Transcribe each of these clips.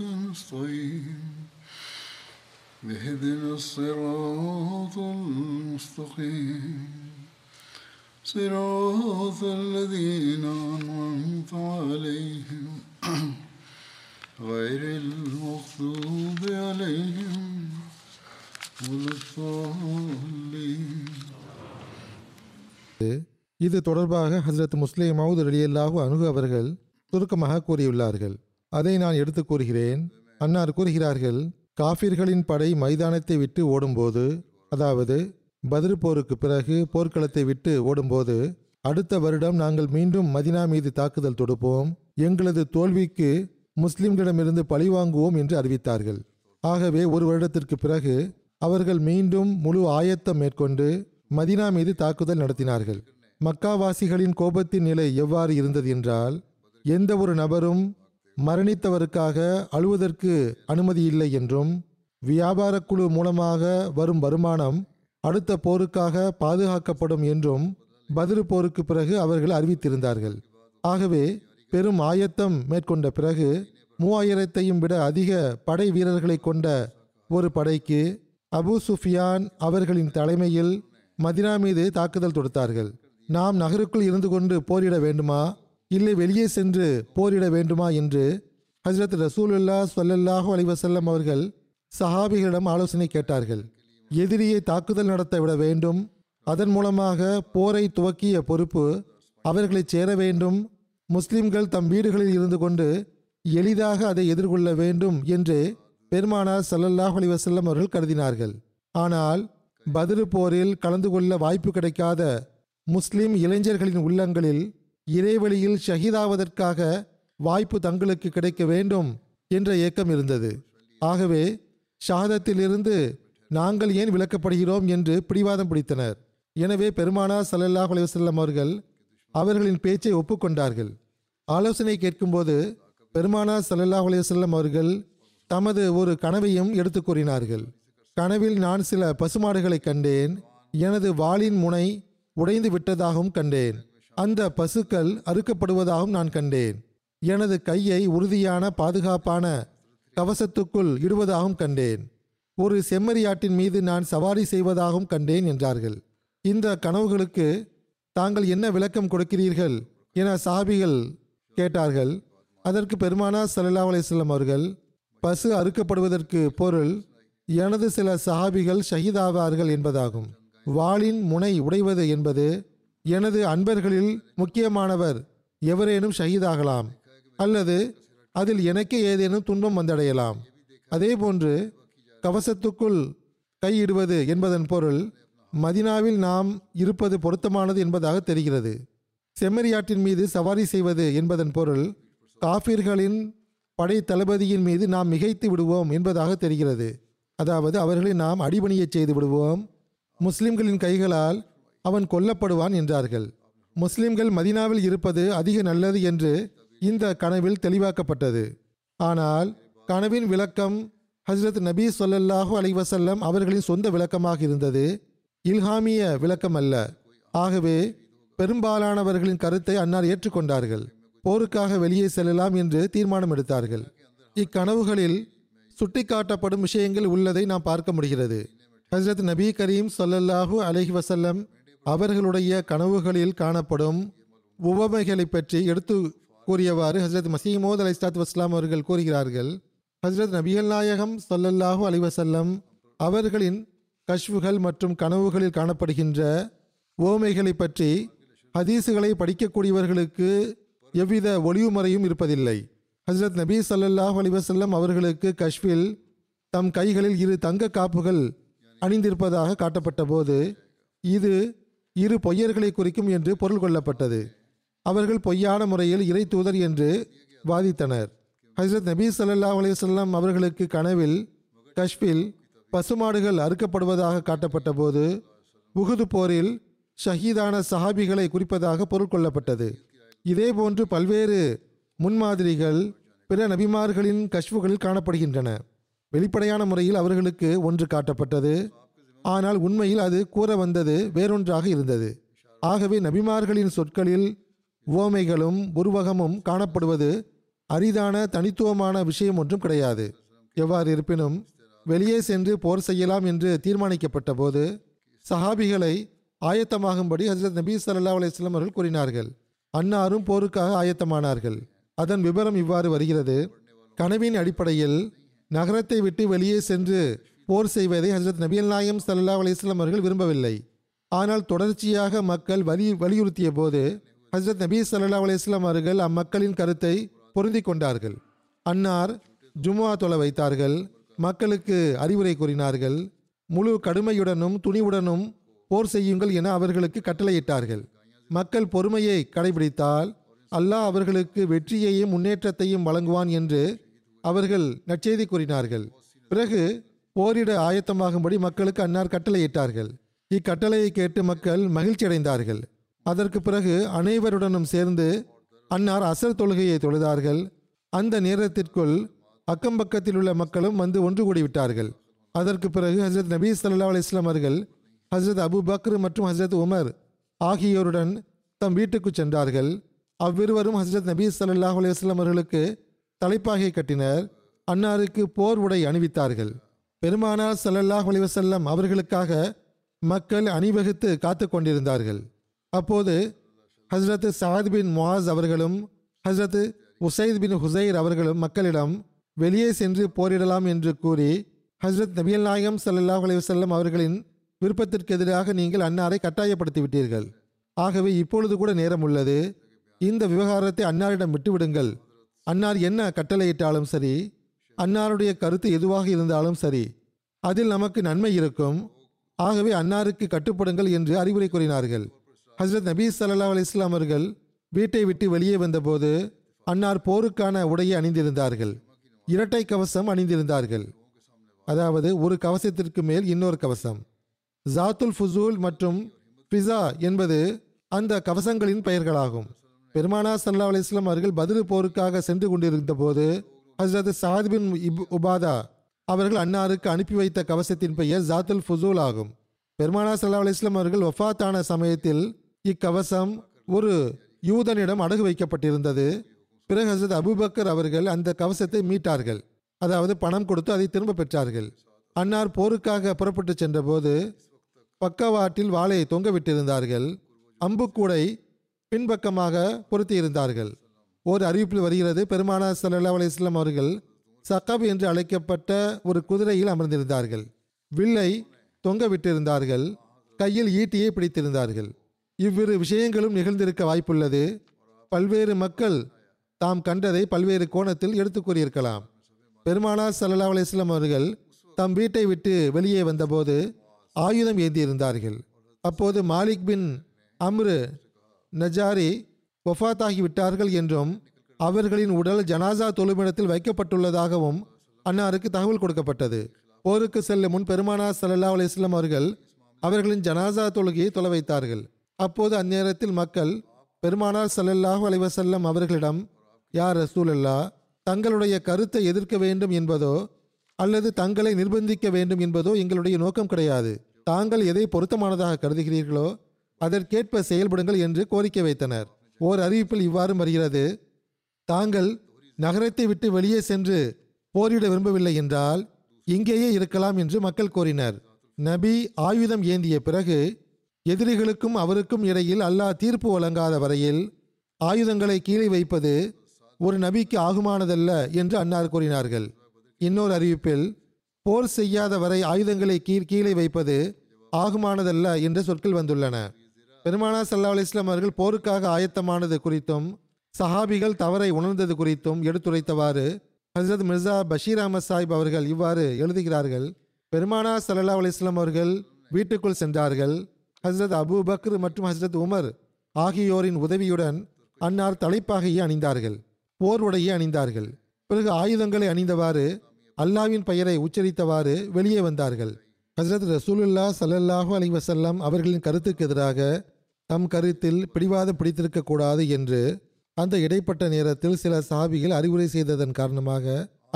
نستعين اهدنا الصراط المستقيم صراط الذين أنعمت عليهم غير المغضوب عليهم ولا الضالين இது தொடர்பாக ஹசரத் முஸ்லிம் மவுத் ரலியல்லாஹு அணுகு அவர்கள் சுருக்கமாக கூறியுள்ளார்கள் அதை நான் எடுத்து கூறுகிறேன். அன்னார் கூறுகிறார்கள் காஃபிர்களின் படை மைதானத்தை விட்டு ஓடும்போது அதாவது பதில் போருக்கு பிறகு போர்க்களத்தை விட்டு ஓடும்போது அடுத்த வருடம் நாங்கள் மீண்டும் மதினா மீது தாக்குதல் தொடுப்போம். எங்களது தோல்விக்கு முஸ்லிம்களிடமிருந்து பழிவாங்குவோம் என்று அறிவித்தார்கள். ஆகவே ஒரு வருடத்திற்கு பிறகு அவர்கள் மீண்டும் முழு ஆயத்தம் மேற்கொண்டு மதினா மீது தாக்குதல் நடத்தினார்கள். மக்காவாசிகளின் கோபத்தின் நிலை எவ்வாறு இருந்தது என்றால் எந்த ஒரு நபரும் மரணித்தவருக்காக அழுவதற்கு அனுமதி இல்லை என்றும் வியாபார குழு மூலமாக வரும் வருமானம் அடுத்த போருக்காக பாதுகாக்கப்படும் என்றும் பதிரு போருக்கு பிறகு அவர்கள் அறிவித்திருந்தார்கள். ஆகவே பெரும் ஆயத்தம் மேற்கொண்ட பிறகு மூவாயிரத்தையும் விட அதிக படை வீரர்களை கொண்ட ஒரு படைக்கு அபு சுஃபியான் அவர்களின் தலைமையில் மதினா மீது தாக்குதல் தொடுத்தார்கள். நாம் நகருக்குள் இருந்து கொண்டு போரிட வேண்டுமா? இல்லை வெளியே சென்று போரிட வேண்டுமா என்று ஹசரத் ரசூலுல்லா சொல்லல்லாஹு அலைஹி அவர்கள் சஹாபிகளிடம் ஆலோசனை கேட்டார்கள். எதிரியை தாக்குதல் நடத்த விட வேண்டும். அதன் மூலமாக போரை துவக்கிய பொறுப்பு அவர்களை சேர வேண்டும். முஸ்லிம்கள் தம் வீடுகளில் இருந்து கொண்டு எளிதாக அதை எதிர்கொள்ள வேண்டும் என்று பெருமானார் சல்லல்லாஹ் அலிவசல்லம் அவர்கள் கருதினார்கள். ஆனால் பதிரு போரில் கலந்து கொள்ள வாய்ப்பு கிடைக்காத முஸ்லிம் இளைஞர்களின் உள்ளங்களில் இறைவழியில் ஷஹீதாவதற்காக வாய்ப்பு தங்களுக்கு கிடைக்க வேண்டும் என்ற ஏக்கம் இருந்தது. ஆகவே ஷாதத்திலிருந்து நாங்கள் ஏன் விளக்கப்படுகிறோம் என்று பிடிவாதம் பிடித்தனர். எனவே பெருமானார் சல்லல்லாஹ் அலைஹி அவர்கள் அவர்களின் பேச்சை ஒப்புக்கொண்டார்கள். ஆலோசனை கேட்கும்போது பெருமானார் சல்லல்லாஹ் அலைஹி அவர்கள் தமது ஒரு கனவையும் எடுத்து கூறினார்கள். கனவில் நான் சில பசுமாடுகளை கண்டேன். எனது வாளின் முனை உடைந்து விட்டதாகவும் கண்டேன். அந்த பசுக்கள் அறுக்கப்படுவதாகவும் நான் கண்டேன். எனது கையை உறுதியான பாதுகாப்பான கவசத்துக்குள் இடுவதாகவும் கண்டேன். ஒரு செம்மறியாட்டின் மீது நான் சவாரி செய்வதாகவும் கண்டேன் என்றார்கள். இந்த கனவுகளுக்கு தாங்கள் என்ன விளக்கம் கொடுக்கிறீர்கள் என சாபிகள் கேட்டார்கள். அதற்கு பெருமானா சல்லா அலைஹி அவர்கள் பசு அறுக்கப்படுவதற்கு பொருள் எனது சில சஹாபிகள் ஷஹீதாவார்கள் என்பதாகும். வாளின் முனை உடைவது என்பது எனது அன்பர்களில் முக்கியமானவர் எவரேனும் ஷஹீதாகலாம் அல்லது அதில் எனக்கே ஏதேனும் துன்பம் வந்தடையலாம். அதேபோன்று கவசத்துக்குள் கையிடுவது என்பதன் பொருள் மதினாவில் நாம் இருப்பது பொருத்தமானது என்பதாக தெரிகிறது. செம்மறியாட்டின் மீது சவாரி செய்வது என்பதன் பொருள் காஃபிர்களின் படை தளபதியின் மீது நாம் மிகைத்து விடுவோம் என்பதாக தெரிகிறது. அதாவது அவர்களை நாம் அடிபணியச் செய்து விடுவோம். முஸ்லிம்களின் கைகளால் அவன் கொல்லப்படுவான் என்றார்கள். முஸ்லிம்கள் மதினாவில் இருப்பது அதிக நல்லது என்று இந்த கனவில் தெளிவாக்கப்பட்டது. ஆனால் கனவின் விளக்கம் ஹசரத் நபி சொல்லல்லாஹு அலைவசல்லம் அவர்களின் சொந்த விளக்கமாக இருந்தது. இல்ஹாமிய விளக்கம் அல்ல ஆகவே பெரும்பாலானவர்களின் கருத்தை அன்னார் ஏற்றுக்கொண்டார்கள். போருக்காக வெளியே செல்லலாம் என்று தீர்மானம் எடுத்தார்கள் இக்கனவுகளில் சுட்டிக்காட்டப்படும் விஷயங்கள் உள்ளதை நாம் பார்க்க முடிகிறது. ஹசரத் நபி கரீம் சொல்லல்லாஹு அலஹி வசல்லம் அவர்களுடைய கனவுகளில் காணப்படும் உவமைகளை பற்றி எடுத்து கூறியவாறு ஹசரத் மசீமோத் அலி இஸ்லாத் வஸ்லாம் அவர்கள் கூறுகிறார்கள் ஹசரத் நபிகள் நாயகம் ஸல்லல்லாஹு அலைஹி அவர்களின் கஷ்வுகள் மற்றும் கனவுகளில் காணப்படுகின்ற ஓமைகளை பற்றி ஹதீஸுகளை படிக்கக்கூடியவர்களுக்கு எவ்வித ஒளிவுமறையும் இருப்பதில்லை. ஹசரத் நபி ஸல்லல்லாஹு அலிவசல்லம் அவர்களுக்கு கஷ்வில் தம் கைகளில் இரு தங்க காப்புகள் அணிந்திருப்பதாக காட்டப்பட்ட போது இது இரு பொய்யர்களை குறிக்கும் என்று பொருள் கொள்ளப்பட்டது. அவர்கள் பொய்யான முறையில் இறை தூதர் என்று வாதித்தனர். ஹசரத் நபி சல்லா அலிசல்லாம் அவர்களுக்கு கனவில் கஷ்பில் பசுமாடுகள் அறுக்கப்படுவதாக காட்டப்பட்ட போது உகுது போரில் ஷஹீதான சஹாபிகளை குறிப்பதாக பொருள் கொள்ளப்பட்டது. இதேபோன்று பல்வேறு முன்மாதிரிகள் பிற நபிமார்களின் கஷ்வுகளில் காணப்படுகின்றன. வெளிப்படையான முறையில் அவர்களுக்கு ஒன்று காட்டப்பட்டது. ஆனால் உண்மையில் அது கூற வந்தது வேறொன்றாக இருந்தது. ஆகவே நபிமார்களின் சொற்களில் உவமைகளும் உருவகமும் காணப்படுவது அரிதான தனித்துவமான விஷயம் ஒன்றும் கிடையாது. எவ்வாறு இருப்பினும் வெளியே சென்று போர் செய்யலாம் என்று தீர்மானிக்கப்பட்ட போது சஹாபிகளை ஆயத்தமாகும்படி ஹசரத் நபி சல்லா அலைஹி அவர்கள் கூறினார்கள். அன்னாரும் போருக்காக ஆயத்தமானார்கள். அதன் விவரம் இவ்வாறு வருகிறது. கனவின் அடிப்படையில் நகரத்தை விட்டு வெளியே சென்று போர் செய்வதை ஹசரத் நபியல் நாயம் சல்லா அலிஸ்லாம் அவர்கள் விரும்பவில்லை. ஆனால் தொடர்ச்சியாக மக்கள் வலி வலியுறுத்திய போது ஹசரத் நபி சல்லா அலிஸ்லாம் அவர்கள் அம்மக்களின் கருத்தை பொருந்தி கொண்டார்கள். அன்னார் ஜும்மா தொலை வைத்தார்கள் மக்களுக்கு அறிவுரை கூறினார்கள் முழு கடுமையுடனும் துணிவுடனும் போர் செய்யுங்கள் என அவர்களுக்கு கட்டளையிட்டார்கள். மக்கள் பொறுமையை கடைபிடித்தால் அல்லாஹ் அவர்களுக்கு வெற்றியையும் முன்னேற்றத்தையும் வழங்குவான் என்று அவர்கள் நற்செய்தி கூறினார்கள். பிறகு போரிட ஆயத்தமாகும்படி மக்களுக்கு அன்னார் கட்டளையிட்டார்கள். இக்கட்டளையை கேட்டு மக்கள் மகிழ்ச்சி அடைந்தார்கள் அதற்கு பிறகு அனைவருடனும் சேர்ந்து அன்னார் அசர் தொழுகையை தொழுதார்கள். அந்த நேரத்திற்குள் அக்கம்பக்கத்தில் உள்ள மக்களும் வந்து ஒன்று கூடிவிட்டார்கள். அதற்கு பிறகு ஹசரத் நபீ சல்லா அலைஹி வஸல்லம் அவர்கள் ஹசரத் அபு பக்ரு மற்றும் ஹசரத் உமர் ஆகியோருடன் தம் வீட்டுக்கு சென்றார்கள். அவ்விருவரும் ஹசரத் நபீ சல்லாஹ் அலைஹி அவர்களுக்கு தலைப்பாகை கட்டினர். அன்னாருக்கு போர் உடை அணிவித்தார்கள். பெருமானார் சல்லல்லாஹ் அலிவசல்லம் அவர்களுக்காக மக்கள் அணிவகுத்து காத்து கொண்டிருந்தார்கள். அப்போது ஹஸ்ரத் சாத் பின் முவாஸ் அவர்களும் ஹஸ்ரத் உசைத் பின் ஹுசைர் அவர்களும் மக்களிடம் வெளியே சென்று போரிடலாம் என்று கூறி ஹஸ்ரத் நபியல் நாயகம் சல்லாஹ் அலிவசல்லம் அவர்களின் விருப்பத்திற்கு எதிராக நீங்கள் அன்னாரை கட்டாயப்படுத்தி விட்டீர்கள். ஆகவே இப்பொழுது கூட நேரம் உள்ளது. இந்த விவகாரத்தை அன்னாரிடம் விட்டுவிடுங்கள். அன்னார் என்ன கட்டளையிட்டாலும் சரி அன்னாருடைய கருத்து எதுவாக இருந்தாலும் சரி அதில் நமக்கு நன்மை இருக்கும். ஆகவே அன்னாருக்கு கட்டுப்படுங்கள் என்று அறிவுரை கூறினார்கள். ஹஸ்ரத் நபீஸ் சல்லா அலி இஸ்லாம் அவர்கள் வீட்டை விட்டு வெளியே வந்தபோது அன்னார் போருக்கான உடையை அணிந்திருந்தார்கள். இரட்டை கவசம் அணிந்திருந்தார்கள். அதாவது ஒரு கவசத்திற்கு மேல் இன்னொரு கவசம். ஜாத்துல் ஃபுசூல் மற்றும் பிசா என்பது அந்த கவசங்களின் பெயர்களாகும். பெருமானா சல்லா அலிஸ்லாம் அவர்கள் பதில் போருக்காக சென்று கொண்டிருந்த போது ஹசரத் சாத் பின் இப் உபாதா அவர்கள் அன்னாருக்கு அனுப்பி வைத்த கவசத்தின் பெயர் ஜாத்துல் ஃபுசூல் ஆகும். பெருமானா சல்லா அலிஸ்லாம் அவர்கள் ஒஃபாத்தான சமயத்தில் இக்கவசம் ஒரு யூதனிடம் அடகு வைக்கப்பட்டிருந்தது. பிறகு ஹசரத் அபூபக்கர் அவர்கள் அந்த கவசத்தை மீட்டார்கள். அதாவது பணம் கொடுத்து அதை திரும்ப பெற்றார்கள். அன்னார் போருக்காக புறப்பட்டு சென்றபோது பக்கவாட்டில் வாளையை தொங்க விட்டிருந்தார்கள். அம்புக்கூடை பின்பக்கமாக பொருத்தியிருந்தார்கள். ஒரு அறிவிப்பில் வருகிறது பெருமானா சல்லா அலிஸ்லாம் அவர்கள் சக்கப் என்று அழைக்கப்பட்ட ஒரு குதிரையில் அமர்ந்திருந்தார்கள். வில்லை தொங்க விட்டிருந்தார்கள் கையில் ஈட்டியை பிடித்திருந்தார்கள். இவ்விரு விஷயங்களும் நிகழ்ந்திருக்க வாய்ப்புள்ளது. பல்வேறு மக்கள் தாம் கண்டதை பல்வேறு கோணத்தில் எடுத்து கூறியிருக்கலாம். பெருமானார் சல்லா அலிஸ்லாம் அவர்கள் தம் வீட்டை விட்டு வெளியே வந்தபோது ஆயுதம் ஏந்தியிருந்தார்கள். அப்போது மாலிக் பின் அம்ரு நஜாரி ஒஃபாத்தாகிவிட்டார்கள் என்றும் அவர்களின் உடல் ஜனாசா தொழுமிடத்தில் வைக்கப்பட்டுள்ளதாகவும் அன்னாருக்கு தகவல் கொடுக்கப்பட்டது. போருக்கு செல்லும் முன் பெருமானார் சல்லா அலிஸ்லாம் அவர்கள் அவர்களின் ஜனாசா தொழுகையை தொலை வைத்தார்கள். அப்போது அந்நேரத்தில் மக்கள் பெருமானார் சல்லல்லாஹு அலைவசல்லம் அவர்களிடம் யார் ரசூலல்லா தங்களுடைய கருத்தை எதிர்க்க வேண்டும் என்பதோ அல்லது தங்களை நிர்பந்திக்க வேண்டும் என்பதோ எங்களுடைய நோக்கம் கிடையாது. தாங்கள் எதை பொருத்தமானதாக கருதுகிறீர்களோ அதற்கேற்ப செயல்படுங்கள் என்று கோரிக்கை வைத்தனர். ஓர் அறிவிப்பில் இவ்வாறு வருகிறது. தாங்கள் நகரத்தை விட்டு வெளியே சென்று போரிட விரும்பவில்லை என்றால் இங்கேயே இருக்கலாம் என்று மக்கள் கோரினர் நபி ஆயுதம் ஏந்திய பிறகு எதிரிகளுக்கும் அவருக்கும் இடையில் அல்லாஹ் தீர்ப்பு வழங்காத வரையில் ஆயுதங்களை கீழே வைப்பது ஒரு நபிக்கு ஆகுமானதல்ல என்று அன்னார் கூறினார்கள். இன்னொரு அறிவிப்பில் போர் செய்யாத வரை ஆயுதங்களை கீழ் கீழே வைப்பது ஆகுமானதல்ல என்ற சொற்கள் வந்துள்ளன. பெருமானா சல்லா அலிஸ்லாம் அவர்கள் போருக்காக ஆயத்தமானது குறித்தும் சஹாபிகள் தவறை உணர்ந்தது குறித்தும் எடுத்துரைத்தவாறு ஹசரத் மிர்சா பஷீர் அஹமத் சாஹிப் அவர்கள் இவ்வாறு எழுதுகிறார்கள் பெருமானா சல்லா அலிஸ்லாம் அவர்கள் வீட்டுக்குள் சென்றார்கள். ஹசரத் அபூ பக்ர் மற்றும் ஹசரத் உமர் ஆகியோரின் உதவியுடன் அன்னார் தலைப்பாகையை அணிந்தார்கள் போர் உடையை அணிந்தார்கள். பிறகு ஆயுதங்களை அணிந்தவாறு அல்லாவின் பெயரை உச்சரித்தவாறு வெளியே வந்தார்கள். ஹசரத் ரசூலுல்லா சல்லல்லாஹூ அலி வஸல்லம் அவர்களின் கருத்துக்கு எதிராக தம் கருத்தில் பிடிவாதம் பிடித்திருக்க கூடாது என்று அந்த இடைப்பட்ட நேரத்தில் சில சாபிகள் அறிவுரை செய்ததன் காரணமாக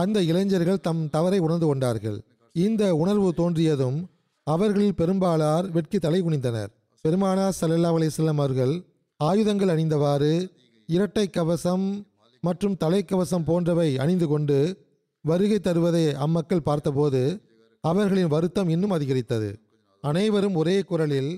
அந்த இளைஞர்கள் தம் தவறை உணர்ந்து கொண்டார்கள். இந்த உணர்வு தோன்றியதும் அவர்களில் பெரும்பாலார் வெட்கி தலை குனிந்தனர். பெருமானா சல்லல்லா அலிஸ்லாம் அவர்கள் ஆயுதங்கள் அணிந்தவாறு இரட்டை கவசம் மற்றும் தலைக்கவசம் போன்றவை அணிந்து கொண்டு வருகை தருவதை அம்மக்கள் பார்த்தபோது அவர்களின் வருத்தம் இன்னும் அதிகரித்தது. அனைவரும் ஒரே குரலில்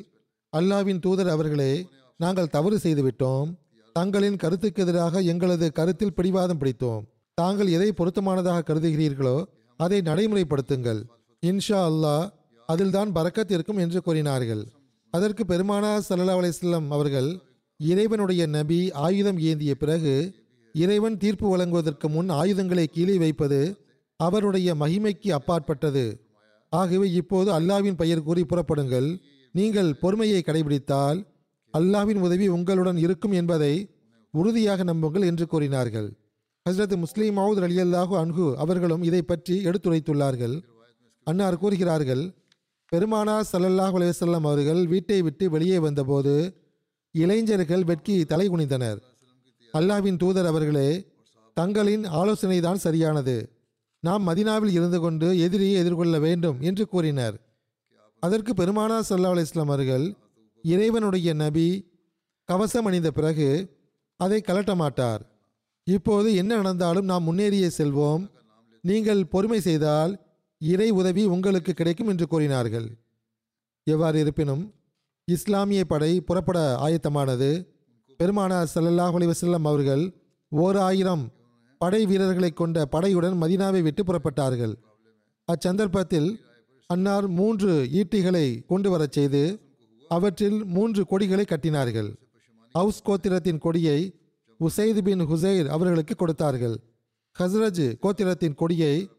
அல்லாவின் தூதர் அவர்களே நாங்கள் தவறு செய்துவிட்டோம். தங்களின் கருத்துக்கு எதிராக எங்களது கருத்தில் பிடிவாதம் பிடித்தோம். தாங்கள் எதை பொருத்தமானதாக கருதுகிறீர்களோ அதை நடைமுறைப்படுத்துங்கள். இன்ஷா அல்லாஹ் அதில்தான் பறக்கத் இருக்கும் என்று கூறினார்கள். அதற்கு பெருமானா சல்லா அலிஸ்லாம் அவர்கள் இறைவனுடைய நபி ஆயுதம் ஏந்திய பிறகு இறைவன் தீர்ப்பு வழங்குவதற்கு முன் ஆயுதங்களை கீழே வைப்பது அவருடைய மகிமைக்கு அப்பாற்பட்டது. ஆகவே இப்போது அல்லாவின் பெயர் கூறி புறப்படுங்கள். நீங்கள் பொறுமையை கடைபிடித்தால் அல்லாவின் உதவி உங்களுடன் இருக்கும் என்பதை உறுதியாக நம்புங்கள் என்று கூறினார்கள். ஹஸ்ரத் முஸ்லீம் மவுத் அலியல்லாஹு அன்ஹு அவர்களும் இதை பற்றி எடுத்துரைத்துள்ளார்கள். அன்னார் கூறுகிறார்கள் பெருமானா சல்லல்லாஹ் அலைவசல்லம் அவர்கள் வீட்டை விட்டு வெளியே வந்தபோது இளைஞர்கள் வெட்கி தலை குனிந்தனர். அல்லாவின் தூதர் அவர்களே தங்களின் ஆலோசனைதான் சரியானது. நாம் மதினாவில் இருந்து கொண்டு எதிரியை எதிர்கொள்ள வேண்டும் என்று கூறினர். அதற்கு பெருமானா சல்லா அலிஸ்லாம் அவர்கள் இறைவனுடைய நபி கவசம் அணிந்த பிறகு அதை கலட்ட மாட்டார். இப்போது என்ன நடந்தாலும் நாம் முன்னேறியே செல்வோம். நீங்கள் பொறுமை செய்தால் இறை உதவி உங்களுக்கு கிடைக்கும் என்று கூறினார்கள். எவ்வாறு இருப்பினும் இஸ்லாமிய படை புறப்பட ஆயத்தமானது. பெருமானார் சல்லல்லாஹ் அலைஹி அவர்கள் ஓர் ஆயிரம் படை வீரர்களை கொண்ட படையுடன் மதீனாவை விட்டு புறப்பட்டார்கள். அச்சந்தர்ப்பத்தில் அன்னார் மூன்று ஈட்டிகளை கொண்டு வரச் செய்து அவற்றில் மூன்று கொடிகளை கட்டினார்கள். ஹவுஸ் கோத்திரத்தின் கொடியை உசைத் பின் ஹுசைர் அவர்களுக்கு கொடுத்தார்கள். ஹஸ்ரஜ் கோத்திரத்தின் கொடியை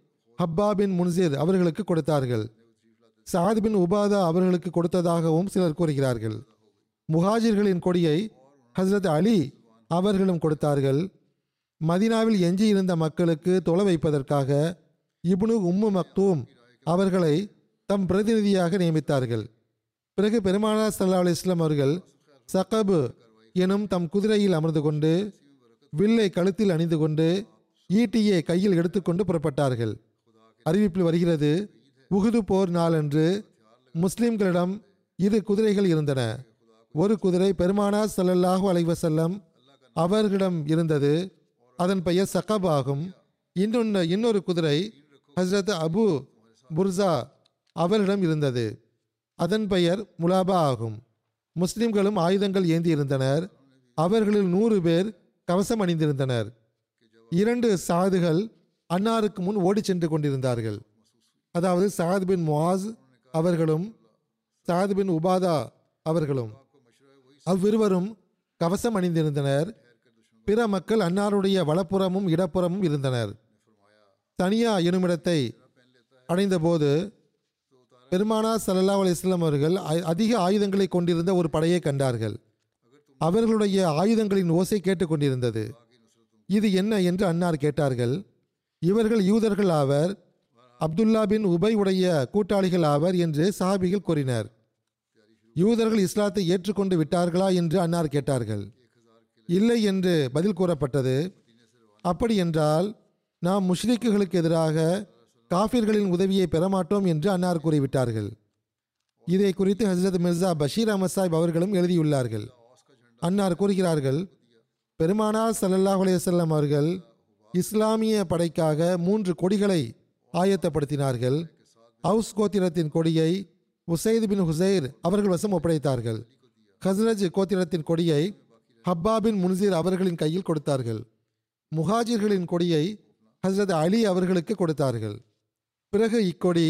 ஹப்பா பின் முன்சீர் அவர்களுக்கு கொடுத்தார்கள். சாத் பின் உபாதா அவர்களுக்கு கொடுத்ததாகவும் சிலர் கூறுகிறார்கள். முஹாஜிர்களின் கொடியை ஹஸ்ரத் அலி அவர்களும் கொடுத்தார்கள். மதினாவில் எஞ்சியிருந்த மக்களுக்கு தொலை வைப்பதற்காக இப்னு உம்மு மக்தூம் அவர்களை தம் பிரதிநிதியாக நியமித்தார்கள். பிறகு பெருமானார் சல்லா அலி இஸ்லாம் அவர்கள் சகபு எனும் தம் குதிரையில் அமர்ந்து கொண்டு வில்லை கழுத்தில் அணிந்து கொண்டு ஈட்டியை கையில் எடுத்துக்கொண்டு புறப்பட்டார்கள். அறிவிப்பில் வருகிறது உகுது போர் நாளன்று முஸ்லிம்களிடம் இரு குதிரைகள் இருந்தன. ஒரு குதிரை பெருமானார் சல்லல்லாஹு அலைவசல்லம் அவர்களிடம் இருந்தது. அதன் பெயர் சகப் ஆகும். இன்னொன்று இன்னொரு குதிரை ஹஸ்ரத் அபு புர்சா அவரிடம் இருந்தது. அதன் பெயர் முலாபா ஆகும். முஸ்லிம்களும் ஆயுதங்கள் ஏந்தி இருந்தனர் அவர்களில் நூறு பேர் கவசம் அணிந்திருந்தனர். இரண்டு சாதுகள் அன்னாருக்கு முன் ஓடி சென்று கொண்டிருந்தார்கள். அதாவது சாத் பின் முவாஸ் அவர்களும் சாத் பின் உபாதா அவர்களும். அவ்விருவரும் கவசம் அணிந்திருந்தனர். பிற மக்கள் அன்னாருடைய வலப்புறமும் இடப்புறமும் இருந்தனர். தனியா எனுமிடத்தை அடைந்தபோது பெருமானா சல்லா அலிஸ்லாம் அவர்கள் அ- அதிக ஆயுதங்களை கொண்டிருந்த ஒரு படையை கண்டார்கள். அவர்களுடைய ஆயுதங்களின் ஓசை கேட்டுக்கொண்டிருந்தது இது என்ன என்று அன்னார் கேட்டார்கள். இவர்கள் யூதர்கள் ஆவர் அப்துல்லா பின் உபை உடைய கூட்டாளிகள் ஆவர் என்று சஹாபிகள் கூறினர். யூதர்கள் இஸ்லாத்தை ஏற்றுக்கொண்டு விட்டார்களா என்று அன்னார் கேட்டார்கள். இல்லை என்று பதில் கூறப்பட்டது. அப்படி என்றால் நாம் முஷ்ரிக்குகளுக்கு எதிராக காஃபிர்களின் உதவியை பெறமாட்டோம் என்று அன்னார் கூறிவிட்டார்கள். இதை குறித்து ஹஸ்ரத் மிர்சா பஷீர் அஹமத் சாஹிப் அவர்களும் எழுதியுள்ளார்கள். அன்னார் கூறுகிறார்கள் பெருமானார் சல்லல்லாஹ் அலைஹி அவர்கள் இஸ்லாமிய படைக்காக மூன்று கொடிகளை ஆயத்தப்படுத்தினார்கள். ஹவுஸ் கோத்திரத்தின் கொடியை உசைத் பின் ஹுசைர் அவர்கள் வசம் ஒப்படைத்தார்கள். ஹஸ்ரஜ் கோத்திரத்தின் கொடியை ஹப்பா பின் முன்சீர் அவர்களின் கையில் கொடுத்தார்கள். முஹாஜிர்களின் கொடியை ஹஸ்ரத் அலி அவர்களுக்கு கொடுத்தார்கள். பிறகு இக்கொடி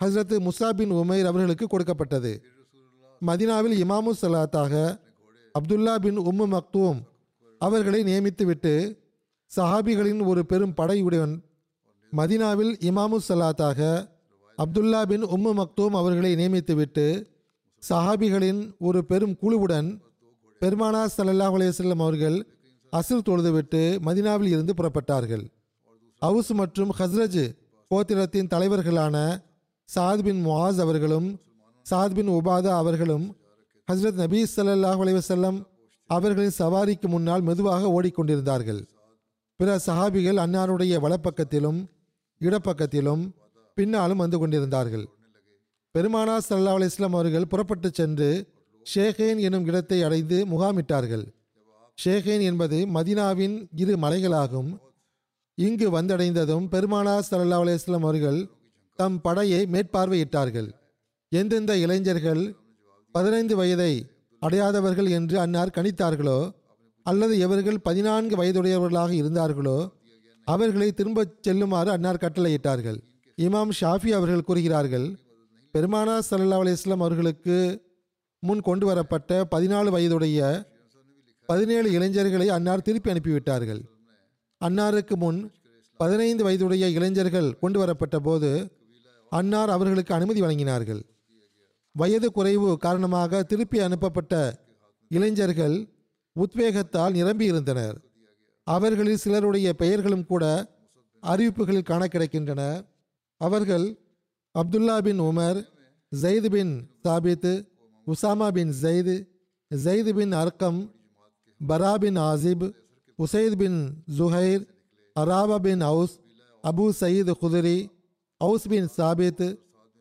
ஹஸ்ரத் முசா பின் உமைர் அவர்களுக்கு கொடுக்கப்பட்டது. மதினாவில் இமாமு சலாத்தாக அப்துல்லா பின் உம்மு மக்தூம் அவர்களை நியமித்துவிட்டு சஹாபிகளின் ஒரு பெரும் படையுடன் மதினாவில் இமாமு சலாத்தாக அப்துல்லா பின் உம்மு மக்தூம் அவர்களை நியமித்துவிட்டு சஹாபிகளின் ஒரு பெரும் குழுவுடன் பெருமானா சல்லாஹ் அலையம் அவர்கள் அசில் தொழுதுவிட்டு மதினாவில் இருந்து புறப்பட்டார்கள். அவுஸ் மற்றும் ஹஸ்ரஜ் கோத்திரத்தின் தலைவர்களான சாத் பின் முவாஸ் அவர்களும் சாத் பின் உபாதா அவர்களும் ஹஸ்ரத் நபீ ஸல்லல்லாஹு அலைவசல்லம் அவர்களின் சவாரிக்கு முன்னால் மெதுவாக ஓடிக்கொண்டிருந்தார்கள். பிற சஹாபிகள் அன்னாருடைய வலப்பக்கத்திலும் இடப்பக்கத்திலும் பின்னாலும் வந்து கொண்டிருந்தார்கள். பெருமானா சல்லா அலிஸ்லாம் அவர்கள் புறப்பட்டு சென்று ஷேகேன் எனும் இடத்தை அடைந்து முகாமிட்டார்கள். ஷேகேன் என்பது மதினாவின் இரு மலைகளாகும். இங்கு வந்தடைந்ததும் பெருமானா சல்லா அலுவலாம் அவர்கள் தம் படையை மேற்பார்வையிட்டார்கள். எந்தெந்த இளைஞர்கள் பதினைந்து வயதை அடையாதவர்கள் என்று அன்னார் கணித்தார்களோ அல்லது இவர்கள் பதினான்கு வயதுடையவர்களாக இருந்தார்களோ அவர்களை திரும்பச் செல்லுமாறு அன்னார் கட்டளையிட்டார்கள். இமாம் ஷாஃபி அவர்கள் கூறுகிறார்கள் பெருமானா சல்லா அலிஸ்லாம் அவர்களுக்கு முன் கொண்டு வரப்பட்ட பதினாலு வயதுடைய பதினேழு இளைஞர்களை அன்னார் திருப்பி அனுப்பிவிட்டார்கள். அன்னாருக்கு முன் பதினைந்து வயதுடைய இளைஞர்கள் கொண்டு வரப்பட்ட போது அன்னார் அவர்களுக்கு அனுமதி வழங்கினார்கள். வயது குறைவு காரணமாக திருப்பி அனுப்பப்பட்ட இளைஞர்கள் உத்வேகத்தால் நிரம்பி இருந்தனர். அவர்களில் சிலருடைய பெயர்களும் கூட அறிவிப்புகளில் காண கிடைக்கின்றன. அவர்கள் Abdullah bin Umar Zaid bin Thabit Usama bin Zaid Zaid bin Arqam Bara bin Azib Usaid bin Zuhair Araba bin Aws Abu Saeed Khudri Aws bin Thabit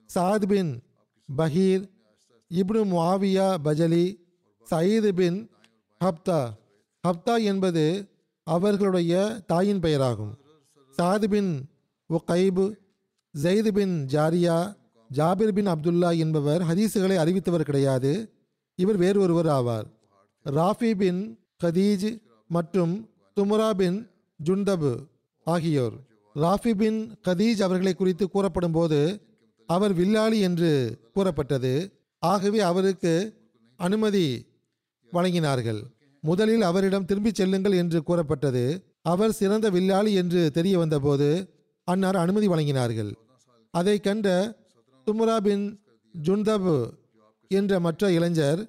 Saad bin Bahir ibn Muawiya Bajali Saeed bin Habta. Habta என்பது அவர்களுடைய தாயின் பெயராகும். Saad bin Ukaib Zaid bin Jariya Jabir bin Abdullah என்பவர் ஹதீஸுகளை அறிவித்தவர் கிடையாது. இவர் வேறு ஒருவர் ஆவார். ராஃபி பின் கதீஜ் மற்றும் துமுரா பின் ஜுண்டபு ஆகியோர். ராஃபி பின் கதீஜ் அவர்களை குறித்து கூறப்படும் போது அவர் வில்லாளி என்று கூறப்பட்டது. ஆகவே அவருக்கு அனுமதி வழங்கினார்கள். முதலில் அவரிடம் திரும்பிச் செல்லுங்கள் என்று கூறப்பட்டது. அவர் சிறந்த வில்லாளி என்று தெரிய வந்தபோது அன்னார் அனுமதி வழங்கினார்கள். அதை கண்ட துமுரா பின் ஜுண்டபு என்ற மற்ற இளைஞர்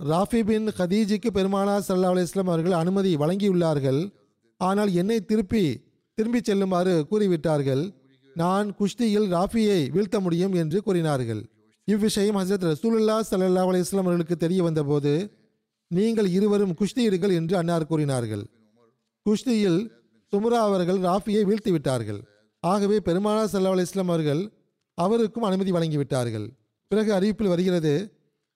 ராஃபி பின் ஹதீஜிக்கு பெருமானா சல்லா அலிஸ்லாம் அவர்கள் அனுமதி வழங்கியுள்ளார்கள். ஆனால் என்னை திருப்பி திரும்பிச் செல்லுமாறு கூறிவிட்டார்கள். நான் குஷ்தியில் ராஃபியை வீழ்த்த முடியும் என்று கூறினார்கள். இவ்விஷயம் ஹசரத் ரசூலுல்லா சல்லா அலிஸ்லாம் அவர்களுக்கு தெரிய வந்தபோது நீங்கள் இருவரும் குஷ்தியிடுங்கள் என்று அன்னார் கூறினார்கள். குஷ்தியில் சுமரா அவர்கள் ராஃபியை வீழ்த்தி விட்டார்கள். ஆகவே பெருமானா சல்லா அலிஸ்லாம் அவர்கள் அவருக்கும் அனுமதி வழங்கிவிட்டார்கள். பிறகு அறிவிப்பில் வருகிறது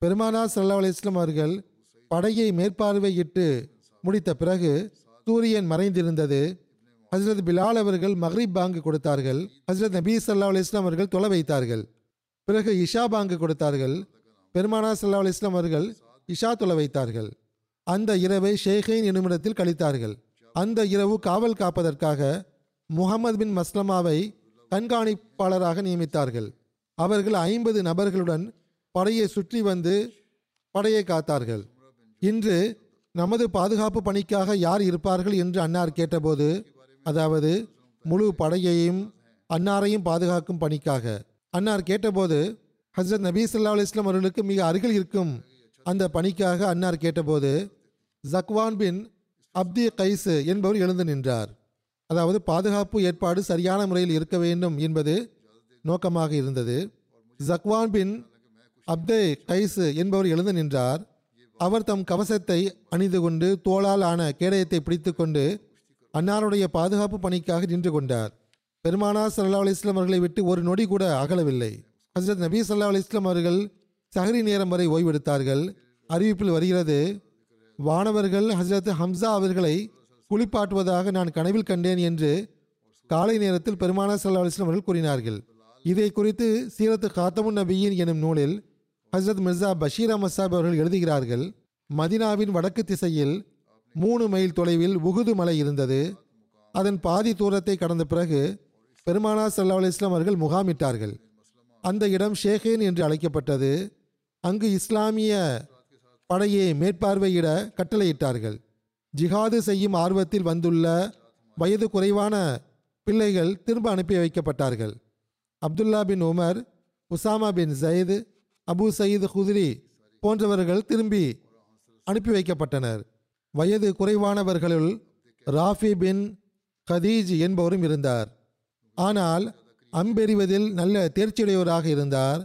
பெருமானா சல்லா அலிஸ்லம் அவர்கள் படையை மேற்பார்வையிட்டு முடித்த பிறகு சூரியன் மறைந்திருந்தது. ஹஸ்ரத் பிலால் அவர்கள் மஹ்ரிப் பாங்கு கொடுத்தார்கள். ஹஸ்ரத் நபீ சல்லா அலிஸ்லாம் அவர்கள் தொலை வைத்தார்கள். பிறகு இஷா பாங்கு கொடுத்தார்கள். பெருமானா சல்லா அலிஸ்லாம் அவர்கள் இஷா தொலை வைத்தார்கள். அந்த இரவை ஷேഖைன் என்னுமிடத்தில் கழித்தார்கள். அந்த இரவு காவல் காப்பதற்காக முகமது பின் மஸ்லமாவை கண்காணிப்பாளராக நியமித்தார்கள். அவர்கள் ஐம்பது நபர்களுடன் படையை சுற்றி வந்து படையை காத்தார்கள். இன்று நமது பாதுகாப்பு பணிக்காக யார் இருப்பார்கள் என்று அன்னார் கேட்டபோது அதாவது முழு படையையும் அன்னாரையும் பாதுகாக்கும் பணிக்காக. அன்னார் கேட்டபோது ஹசரத் நபீ சல்லா அலைஹி அவர்களுக்கு மிக அருகில் இருக்கும் அந்த பணிக்காக அன்னார் கேட்டபோது ஜக்வான் பின் அப்தி கைஸ் என்பவர் எழுந்து நின்றார். அதாவது பாதுகாப்பு ஏற்பாடு சரியான முறையில் இருக்க வேண்டும் என்பது நோக்கமாக இருந்தது. ஜக்வான் பின் அப்தே கைஸ் என்பவர் எழுந்து நின்றார். அவர் தம் கவசத்தை அணிந்து கொண்டு தோளால் ஆன கேடயத்தை பிடித்துக்கொண்டு அன்னாருடைய பாதுகாப்பு பணிக்காக நின்று கொண்டார். பெருமானா சல்லா அலிஸ்லாம் அவர்களை விட்டு ஒரு நொடி கூட அகலவில்லை. ஹசரத் நபி சல்லா அலிஸ்லாம் அவர்கள் சஹரி நேரம் வரை ஓய்வெடுத்தார்கள். அறிவிப்பில் வருகிறது வானவர்கள் ஹசரத் ஹம்சா அவர்களை குளிப்பாட்டுவதாக நான் கனவில் கண்டேன் என்று காலை நேரத்தில் பெருமானா சல்லா அலிஸ்லாம் அவர்கள் கூறினார்கள். இதை குறித்து சீரத்து காத்தமுன் நபியின் எனும் நூலில் ஹசரத் மிர்சா பஷீர் அஹமத் சாப் அவர்கள் எழுதுகிறார்கள் மதினாவின் வடக்கு திசையில் மூணு மைல் தொலைவில் உகுது மலை இருந்தது. அதன் பாதி தூரத்தை கடந்த பிறகு பெருமானா சல்லா அலிஸ்லாம் அவர்கள் முகாமிட்டார்கள். அந்த இடம் ஷேகேன் என்று அழைக்கப்பட்டது. அங்கு இஸ்லாமிய படையை மேற்பார்வையிட கட்டளையிட்டார்கள். ஜிஹாது செய்யும் ஆர்வத்தில் வந்துள்ள வயது குறைவான பிள்ளைகள் திரும்ப அனுப்பி வைக்கப்பட்டார்கள். Abdullah bin Umar Usama bin Zaid Abu Saeed Khudri போன்றவர்கள் திரும்பி அனுப்பி வைக்கப்பட்டனர். வயது குறைவானவர்களுள் ராஃபி பின் கதீஜ் என்பவரும் இருந்தார். ஆனால் அம்பெறிவதில் நல்ல தேர்ச்சியுடையவராக இருந்தார்.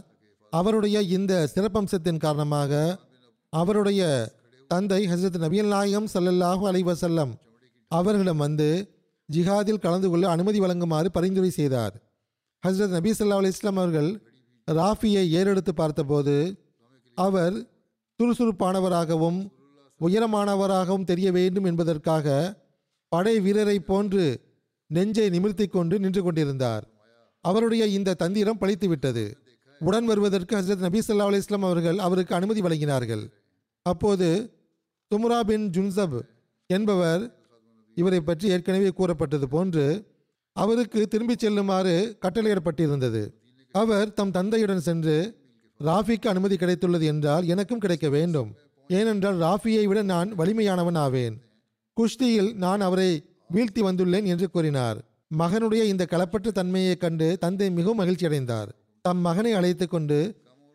அவருடைய இந்த சிறப்பம்சத்தின் காரணமாக அவருடைய தந்தை ஹசரத் நபியல் நாயகம் சல்லல்லாஹு அலைவசல்லம் அவர்களிடம் வந்து ஜிஹாதில் கலந்து கொள்ள அனுமதி வழங்குமாறு பரிந்துரை செய்தார். ஹசரத் நபி ஸல்லல்லாஹு அலி இஸ்லாம் அவர்கள் ராஃபியை ஏறெடுத்து பார்த்தபோது அவர் சுறுசுறுப்பானவராகவும் உயரமானவராகவும் தெரிய வேண்டும் என்பதற்காக படை வீரரை போன்று நெஞ்சை நிமிர்த்தி கொண்டு நின்று கொண்டிருந்தார். அவருடைய இந்த தந்திரம் பழித்துவிட்டது. உடன் வருவதற்கு ஹசரத் நபி ஸல்லல்லாஹு அலைஹி அவர்கள் அவருக்கு அனுமதி வழங்கினார்கள். அப்போது தும்ரா பின் ஜுன்சப் என்பவர் இவரை பற்றி ஏற்கனவே கூறப்பட்டது போன்று அவருக்கு திரும்பிச் செல்லுமாறு கட்டளையிடப்பட்டிருந்தது. அவர் தம் தந்தையுடன் சென்று ராஃபிக்கு அனுமதி கிடைத்துள்ளது என்றால் எனக்கும் கிடைக்க வேண்டும். ஏனென்றால் ராஃபியை விட நான் வலிமையானவன் ஆவேன். குஷ்தியில் நான் அவரை வீழ்த்தி வந்துள்ளேன் என்று கூறினார். மகனுடைய இந்த களப்பற்ற தன்மையைக் கண்டு தந்தை மிகவும் மகிழ்ச்சி அடைந்தார் தம் மகனை அழைத்து கொண்டு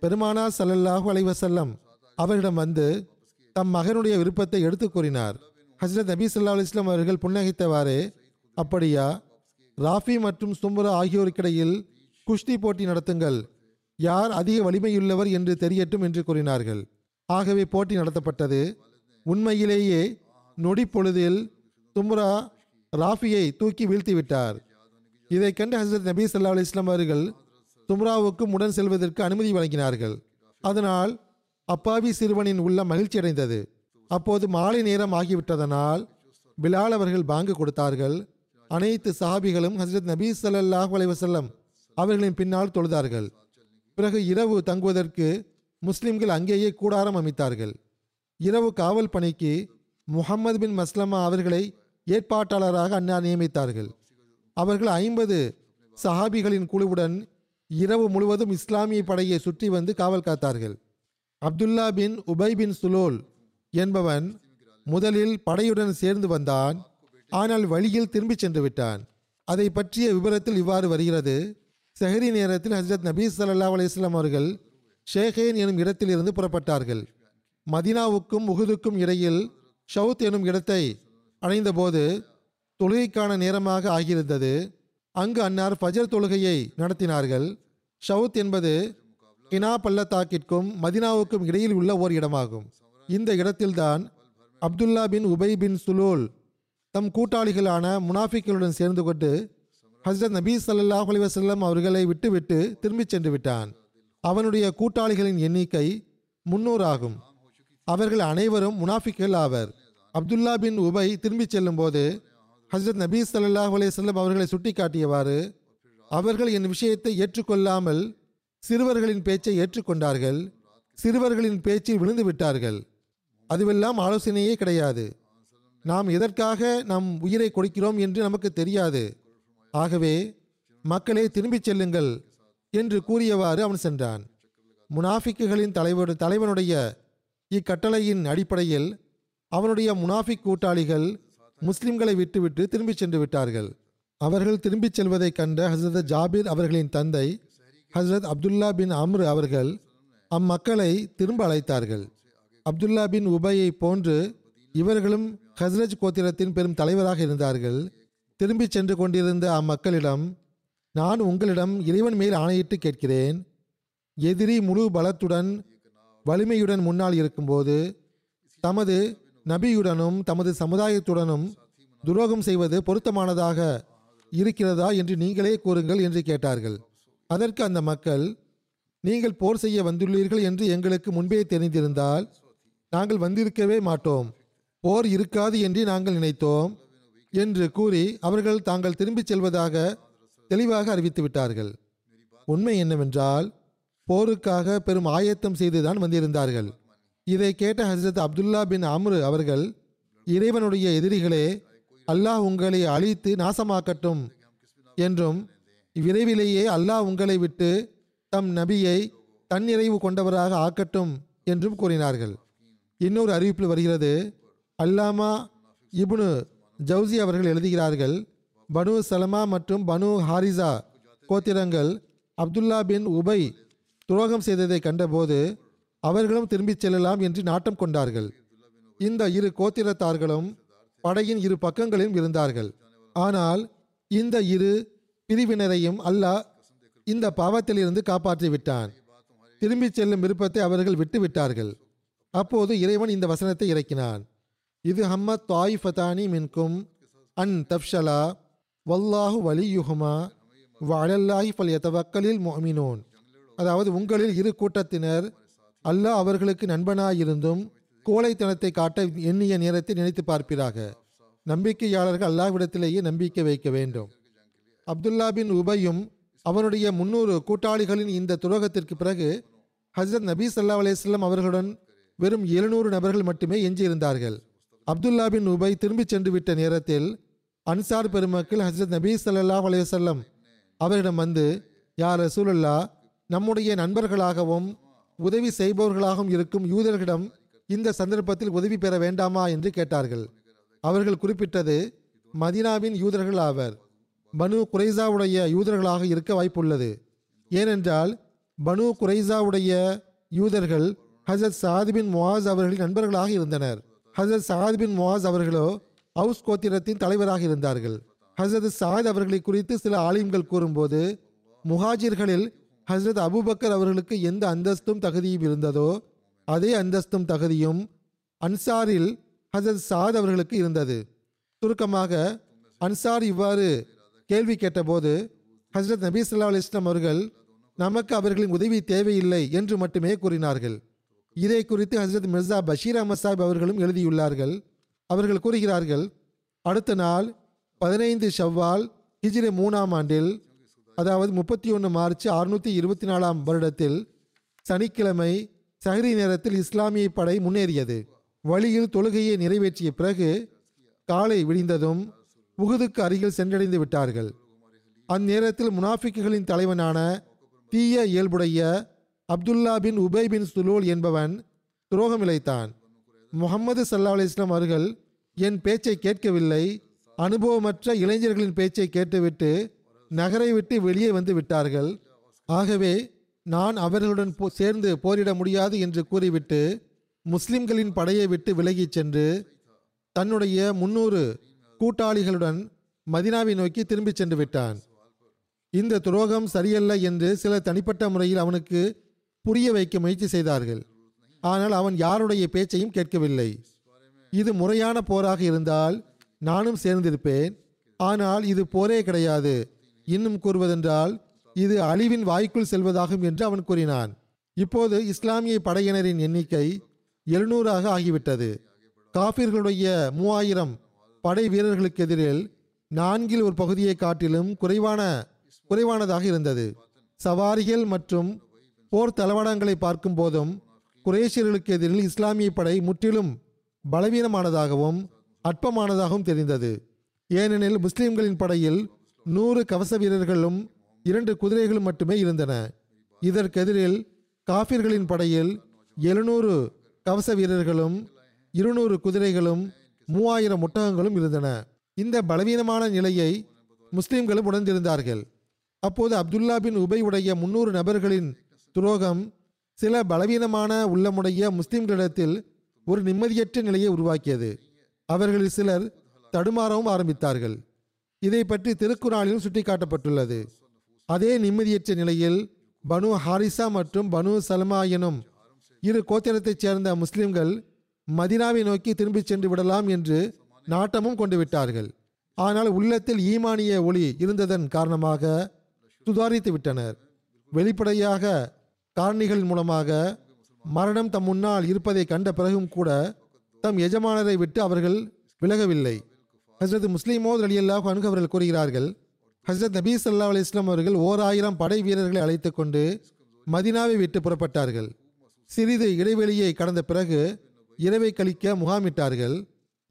பெருமானா சல்லல்லாஹு அலைவசல்லம் அவரிடம் வந்து தம் மகனுடைய விருப்பத்தை எடுத்து கூறினார். ஹசரத் நபி ஸல்லல்லாஹு அலுவலாம் அவர்கள் புன்னகைத்தவாறே அப்படியா? ராஃபி மற்றும் சும்ரா ஆகியோருக்கிடையில் குஷ்தி போட்டி நடத்துங்கள். யார் அதிக வலிமையுள்ளவர் என்று தெரியட்டும் என்று கூறினார்கள். ஆகவே போட்டி நடத்தப்பட்டது. உண்மையிலேயே நொடி பொழுதில் தும்ரா ராஃபியை தூக்கி வீழ்த்திவிட்டார் இதை கண்டு ஹசரத் நபி சல்லா அலி இஸ்லாம் அவர்கள் தும்ராவுக்கும் உடன் செல்வதற்கு அனுமதி வழங்கினார்கள். அதனால் அப்பாவி சிறுவனின் உள்ள மகிழ்ச்சி அடைந்தது. அப்போது மாலை நேரம் ஆகிவிட்டதனால் பிலால் அவர்கள் பாங்கு கொடுத்தார்கள். அனைத்து சஹாபிகளும் ஹசரத் நபி சல்லாஹ் அலைஹி வஸல்லம் அவர்களின் பின்னால் தொழுதார்கள். பிறகு இரவு தங்குவதற்கு முஸ்லிம்கள் அங்கேயே கூடாரம் அமைத்தார்கள். இரவு காவல் பணிக்கு முகமது பின் மஸ்லமா அவர்களை ஏற்பாட்டாளராக அன்னார் நியமித்தார்கள். அவர்கள் ஐம்பது சஹாபிகளின் குழுவுடன் இரவு முழுவதும் இஸ்லாமிய படையை சுற்றி வந்து காவல் காத்தார்கள். அப்துல்லா பின் உபை பின் சுலோல் என்பவன் முதலில் படையுடன் சேர்ந்து வந்தான். ஆனால் வழியில் திரும்பிச் சென்று விட்டான். அதை பற்றிய விவரத்தில் இவ்வாறு வருகிறது. செஹரி நேரத்தில் ஹஜரத் நபீ சல்லா அலிஸ்லாம் அவர்கள் ஷேகேன் எனும் இடத்தில் இருந்து புறப்பட்டார்கள். மதினாவுக்கும் உகுதுக்கும் இடையில் ஷவுத் எனும் இடத்தை அடைந்தபோது தொழுகைக்கான நேரமாக ஆகியிருந்தது. அங்கு அன்னார் ஃபஜர் தொழுகையை நடத்தினார்கள். ஷவுத் என்பது கினா பள்ளத்தாக்கிற்கும் மதினாவுக்கும் இடையில் உள்ள ஓர் இடமாகும். இந்த இடத்தில்தான் அப்துல்லா பின் உபை பின் சுலூல் தம் கூட்டாளிகளான முனாஃபிக்களுடன் சேர்ந்து கொண்டு ஹஸ்ரத் நபீ சல்லாஹ் அலைஹி வஸல்லம் அவர்களை விட்டுவிட்டு திரும்பிச் சென்று விட்டான். அவனுடைய கூட்டாளிகளின் எண்ணிக்கை முன்னூறு ஆகும். அவர்கள் அனைவரும் முனாஃபிக்கள் ஆவர். அப்துல்லா பின் உபை திரும்பிச் செல்லும்போது ஹஸ்ரத் நபீ சல்லாஹ் அலைஹி அவர்களை அவர்களை சுட்டிக்காட்டியவாறு அவர்கள் என் விஷயத்தை ஏற்றுக்கொள்ளாமல் சிறுவர்களின் பேச்சை ஏற்றுக்கொண்டார்கள். சிறுவர்களின் பேச்சில் விழுந்து விட்டார்கள். அதுவெல்லாம் ஆலோசனையே கிடையாது. நாம் எதற்காக நம் உயிரை கொடுக்கிறோம் என்று நமக்கு தெரியாது. ஆகவே மக்களே திரும்பிச் செல்லுங்கள் என்று கூறியவாறு அவன் சென்றான். முனாஃபிக்குகளின் தலைவர் தலைவனுடைய இக்கட்டளையின் அடிப்படையில் அவனுடைய முனாஃபிக் கூட்டாளிகள் முஸ்லிம்களை விட்டுவிட்டு திரும்பிச் சென்று விட்டார்கள். அவர்கள் திரும்பிச் செல்வதைக் கண்ட ஹசரத் ஜாபீர் அவர்களின் தந்தை ஹசரத் அப்துல்லா பின் அம்ரு அவர்கள் அம்மக்களை திரும்ப அழைத்தார்கள். அப்துல்லா பின் உபையை போன்று இவர்களும் ஹஸ்ரஜ் கோத்திரத்தின் பெரும் தலைவராக இருந்தார்கள். திரும்பிச் சென்று கொண்டிருந்த அம்மக்களிடம் நான் உங்களிடம் இறைவன் மேல் ஆணையிட்டு கேட்கிறேன். எதிரி முழு பலத்துடன் வலிமையுடன் முன்னால் இருக்கும்போது தமது நபியுடனும் தமது சமுதாயத்துடனும் துரோகம் செய்வது பொருத்தமானதாக இருக்கிறதா என்று நீங்களே கூறுங்கள் என்று கேட்டார்கள். அதற்கு அந்த மக்கள் நீங்கள் போர் செய்ய வந்துள்ளீர்கள் என்று எங்களுக்கு முன்பே தெரிந்திருந்தால் நாங்கள் வந்திருக்கவே மாட்டோம். போர் இருக்காது என்று நாங்கள் நினைத்தோம். என்று கூறி அவர்கள் தாங்கள் திரும்பிச் செல்வதாக தெளிவாக அறிவித்து விட்டார்கள். உண்மை என்னவென்றால் போருக்காக பெரும் ஆயத்தம் செய்துதான் வந்திருந்தார்கள். இதை கேட்ட ஹசரத் அப்துல்லா பின் அம்ரு அவர்கள் இறைவனுடைய எதிரிகளே அல்லாஹ் உங்களை அழித்து நாசமாக்கட்டும் என்றும் விரைவிலேயே அல்லாஹ் உங்களை விட்டு தம் நபியை தன்னிறைவு கொண்டவராக ஆக்கட்டும் என்றும் கூறினார்கள். இன்னொரு அறிவிப்பில் வருகிறது அல்லாமா இபுனு ஜவுசி அவர்கள் எழுதுகிறார்கள் பனு சலமா மற்றும் பனு ஹாரிசா கோத்திரங்கள் அப்துல்லா பின் உபை துரோகம் செய்ததை கண்டபோது அவர்களும் திரும்பிச் செல்லலாம் என்று நாட்டம் கொண்டார்கள். இந்த இரு கோத்திரத்தார்களும் படையின் இரு பக்கங்களிலும் இருந்தார்கள். ஆனால் இந்த இரு பிரிவினரையும் அல்லாஹ் இந்த பாவத்திலிருந்து காப்பாற்றி விட்டான் திரும்பிச் செல்லும் விருப்பத்தை அவர்கள் விட்டுவிட்டார்கள். அப்போது இறைவன் இந்த வசனத்தை இறக்கினான். இது ஹம்மத் தாயிஃபதானி மின்கும். அன் தப்ஷலா வல்லாஹு வலியுஹுமா பல் ஃபல்யதவக்கலில் முஃமினூன் அதாவது உங்களில் இரு கூட்டத்தினர் அல்லாஹ் அவர்களுக்கு நண்பனாயிருந்தும் கோழைத்தனத்தை காட்ட எண்ணிய நேரத்தை நினைத்து பார்ப்பீராக. நம்பிக்கையாளர்கள் அல்லாஹ்விடத்திலேயே நம்பிக்கை வைக்க வேண்டும். அப்துல்லா பின் உபையும் அவனுடைய முன்னூறு கூட்டாளிகளின் இந்த துரோகத்திற்கு பிறகு ஹசரத் நபீ சல்லா அலையம் அவர்களுடன் வெறும் எழுநூறு நபர்கள் மட்டுமே எஞ்சியிருந்தார்கள். அப்துல்லா பின் உபை திரும்பிச் சென்று விட்ட நேரத்தில் அன்சார் பெருமக்கள் ஹசரத் நபி ஸல்லல்லாஹு அலைஹி அவரிடம் வந்து யார் ரசூலுல்லா நம்முடைய நண்பர்களாகவும் உதவி செய்பவர்களாகவும் இருக்கும் யூதர்களிடம் இந்த சந்தர்ப்பத்தில் உதவி பெற வேண்டாமா? என்று கேட்டார்கள். அவர்கள் குறிப்பிட்டது மதீனாவின் யூதர்கள் ஆவர். பனு குரைசாவுடைய யூதர்களாக இருக்க வாய்ப்புள்ளது. ஏனென்றால் பனு குரைசாவுடைய யூதர்கள் ஹசரத் சாதிபின் முவாஸ் அவர்களின் நண்பர்களாக இருந்தனர். ஹசரத் சஹாத் பின் முவாஸ் அவர்களோ ஹவுஸ் கோத்திரத்தின் தலைவராக இருந்தார்கள். ஹசரத் சாத் அவர்களை குறித்து சில ஆலிம்கள் கூறும்போது முஹாஜிர்களில் ஹசரத் அபூபக்கர் அவர்களுக்கு எந்த அந்தஸ்தும் தகுதியும் இருந்ததோ அதே அந்தஸ்தும் தகுதியும் அன்சாரில் ஹசரத் சாத் அவர்களுக்கு இருந்தது. சுருக்கமாக அன்சார் இவ்வாறு கேள்வி கேட்டபோது ஹசரத் நபீஸ் ஸல்லல்லாஹு அலைஹி அவர்கள் நமக்கு அவர்களின் உதவி தேவையில்லை என்று மட்டுமே கூறினார்கள். இதை குறித்து ஹசரத் மிர்சா பஷீர் அஹமத் சாஹிப் அவர்களும் எழுதியுள்ளார்கள். அவர்கள் கூறுகிறார்கள் அடுத்த நாள் பதினைந்து ஷவ்வால் ஹிஜ்ரி மூணாம் ஆண்டில் அதாவது முப்பத்தி ஒன்று மார்ச் அறுநூற்றி இருபத்தி நாலாம் வருடத்தில் சனிக்கிழமை சஹரி நேரத்தில் இஸ்லாமிய படை முன்னேறியது. வழியில் தொழுகையை நிறைவேற்றிய பிறகு காலை விடிந்ததும் உகுதுக்கு அருகில் சென்றடைந்து விட்டார்கள். அந்நேரத்தில் முனாஃபிக்குகளின் தலைவனான தீய இயல்புடைய அப்துல்லா பின் உபை பின் சுலூல் என்பவன் துரோகம் இழைத்தான் முகமது சல்லா அலிஸ்லாம் அவர்கள் என் பேச்சை கேட்கவில்லை. அனுபவமற்ற இளைஞர்களின் பேச்சை கேட்டுவிட்டு நகரை விட்டு வெளியே வந்து விட்டார்கள். ஆகவே நான் அவர்களுடன் போ- சேர்ந்து போரிட முடியாது என்று கூறிவிட்டு முஸ்லிம்களின் படையை விட்டு விலகிச் சென்று தன்னுடைய முன்னூறு கூட்டாளிகளுடன் மதினாவை நோக்கி திரும்பிச் சென்று விட்டான். இந்த துரோகம் சரியல்ல என்று சில தனிப்பட்ட முறையில் அவனுக்கு புரிய வைக்க முயற்சி செய்தார்கள். ஆனால் அவன் யாருடைய பேச்சையும் கேட்கவில்லை. இது முறையான போராக இருந்தால் நானும் சேர்ந்திருப்பேன். ஆனால் இது போரே கிடையாது. இன்னும் கூறுவதென்றால் இது அழிவின் வாய்க்குள் செல்வதாகும் என்று அவன் கூறினான். இப்போது இஸ்லாமிய படையினரின் எண்ணிக்கை எழுநூறாக ஆகிவிட்டது. காபிர்களுடைய மூவாயிரம் படை வீரர்களுக்கு எதிரில் நான்கில் ஒரு பகுதியை காட்டிலும் குறைவான குறைவானதாக இருந்தது. சவாரிகள் மற்றும் போர் தளவாடங்களை பார்க்கும் போதும் குரேஷியர்களுக்கு எதிரில் இஸ்லாமிய படை முற்றிலும் பலவீனமானதாகவும் அற்பமானதாகவும் தெரிந்தது. ஏனெனில் முஸ்லிம்களின் படையில் நூறு கவச வீரர்களும் இரண்டு குதிரைகளும் மட்டுமே இருந்தன. இதற்கெதிரில் காபிர்களின் படையில் எழுநூறு கவச வீரர்களும் இருநூறு குதிரைகளும் மூவாயிரம் ஒட்டகங்களும் இருந்தன. இந்த பலவீனமான நிலையை முஸ்லிம்களும் உணர்ந்திருந்தார்கள். அப்போது அப்துல்லா பின் உபை உடைய முன்னூறு நபர்களின் துரோகம் சில பலவீனமான உள்ளமுடைய முஸ்லிம்களிடத்தில் ஒரு நிம்மதியற்ற நிலையை உருவாக்கியது. அவர்களில் சிலர் தடுமாறவும் ஆரம்பித்தார்கள். இதை பற்றி திருக்குறானிலும் சுட்டிக்காட்டப்பட்டுள்ளது. அதே நிம்மதியற்ற நிலையில் பனு ஹாரிசா மற்றும் பனு சல்மா எனும் இரு கோத்திரத்தைச் சேர்ந்த முஸ்லிம்கள் மதினாவை நோக்கி திரும்பிச் சென்று விடலாம் என்று நாட்டமும் கொண்டு விட்டார்கள் ஆனால் உள்ளத்தில் ஈமானிய ஒளி இருந்ததன் காரணமாக சுதாரித்து விட்டனர் வெளிப்படையாக காரணிகள் மூலமாக மரணம் தம் முன்னால் இருப்பதை கண்ட பிறகும் கூட தம் எஜமானரை விட்டு அவர்கள் விலகவில்லை. ஹசரத் முஸ்லிமோத் அலி அல்லாஹ் அணுகு அவர்கள் கூறுகிறார்கள் ஹஸ்ரத் நபீ சல்லா அலி இஸ்லாம் அவர்கள் ஓர் ஆயிரம் படை வீரர்களை அழைத்து கொண்டு மதினாவை விட்டு புறப்பட்டார்கள். சிறிது இடைவெளியை கடந்த பிறகு இரவை கழிக்க முகாமிட்டார்கள்.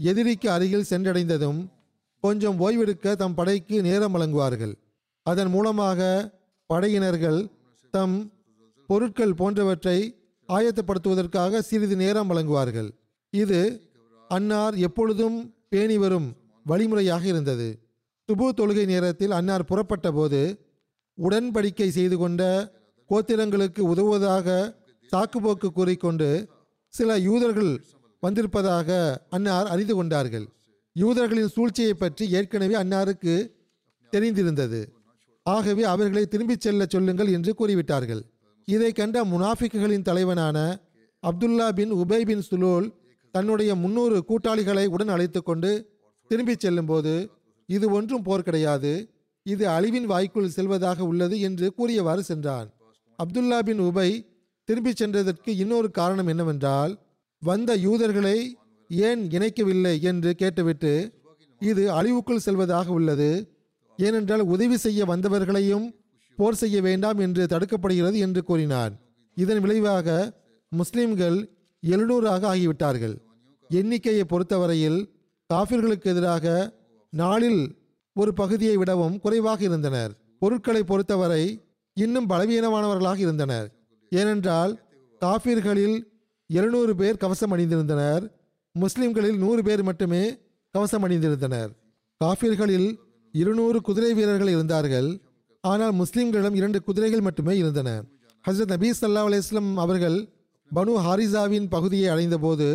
எதிரிக்கு அருகில் சென்றடைந்ததும் கொஞ்சம் ஓய்வெடுக்க தம் படைக்கு நேரம் வழங்குவார்கள். அதன் மூலமாக படையினர்கள் தம் பொருட்கள் போன்றவற்றை ஆயத்தப்படுத்துவதற்காக சிறிது நேரம் வழங்குவார்கள். இது அன்னார் எப்பொழுதும் பேணி வரும் வழிமுறையாக இருந்தது. சுபு தொழுகை நேரத்தில் அன்னார் புறப்பட்ட போது உடன்படிக்கை செய்து கொண்ட கோத்திரங்களுக்கு உதவுவதாக சாக்குப்போக்கு கூறிக்கொண்டு சில யூதர்கள் வந்திருப்பதாக அன்னார் அறிந்து கொண்டார்கள். யூதர்களின் சூழ்ச்சியை பற்றி ஏற்கனவே அன்னாருக்கு தெரிந்திருந்தது. ஆகவே அவர்களை திரும்பிச் செல்ல சொல்லுங்கள் என்று கூறிவிட்டார்கள். இதை கண்ட முனாஃபிக்குகளின் தலைவனான அப்துல்லா பின் உபை பின் சுலூல் தன்னுடைய முன்னூறு கூட்டாளிகளை உடன் அழைத்து கொண்டு திரும்பிச் செல்லும்போது இது ஒன்றும் போர் கிடையாது. இது அழிவின் வாய்க்குள் செல்வதாக உள்ளது என்று கூறியவாறு சென்றான். அப்துல்லா பின் உபை திரும்பிச் சென்றதற்கு இன்னொரு காரணம் என்னவென்றால் வந்த யூதர்களை ஏன் இணைக்கவில்லை? என்று கேட்டுவிட்டு இது அழிவுக்குள் செல்வதாக உள்ளது. ஏனென்றால் உதவி செய்ய வந்தவர்களையும் போர் செய்ய வேண்டாம் என்று தடுக்கப்படுகிறது என்று கூறினார். இதன் விளைவாக முஸ்லிம்கள் எழுநூறாக ஆகிவிட்டார்கள். எண்ணிக்கையை பொறுத்தவரையில் காஃபிர்களுக்கு எதிராக நாளில் ஒரு பகுதியை விடவும் குறைவாக இருந்தனர். பொருட்களை பொறுத்தவரை இன்னும் பலவீனமானவர்களாக இருந்தனர். ஏனென்றால் காஃபிர்களில் எழுநூறு பேர் கவசம் அணிந்திருந்தனர் முஸ்லிம்களில் நூறு பேர் மட்டுமே கவசம் அணிந்திருந்தனர் காஃபிர்களில் இருநூறு குதிரை வீரர்கள் இருந்தார்கள். ஆனால் முஸ்லிம்களிடம் இரண்டு குதிரைகள் மட்டுமே இருந்தன. ஹசரத் நபீ சல்லா அலிஸ்லம் அவர்கள் பனு ஹாரிசாவின் பகுதியை அடைந்தபோது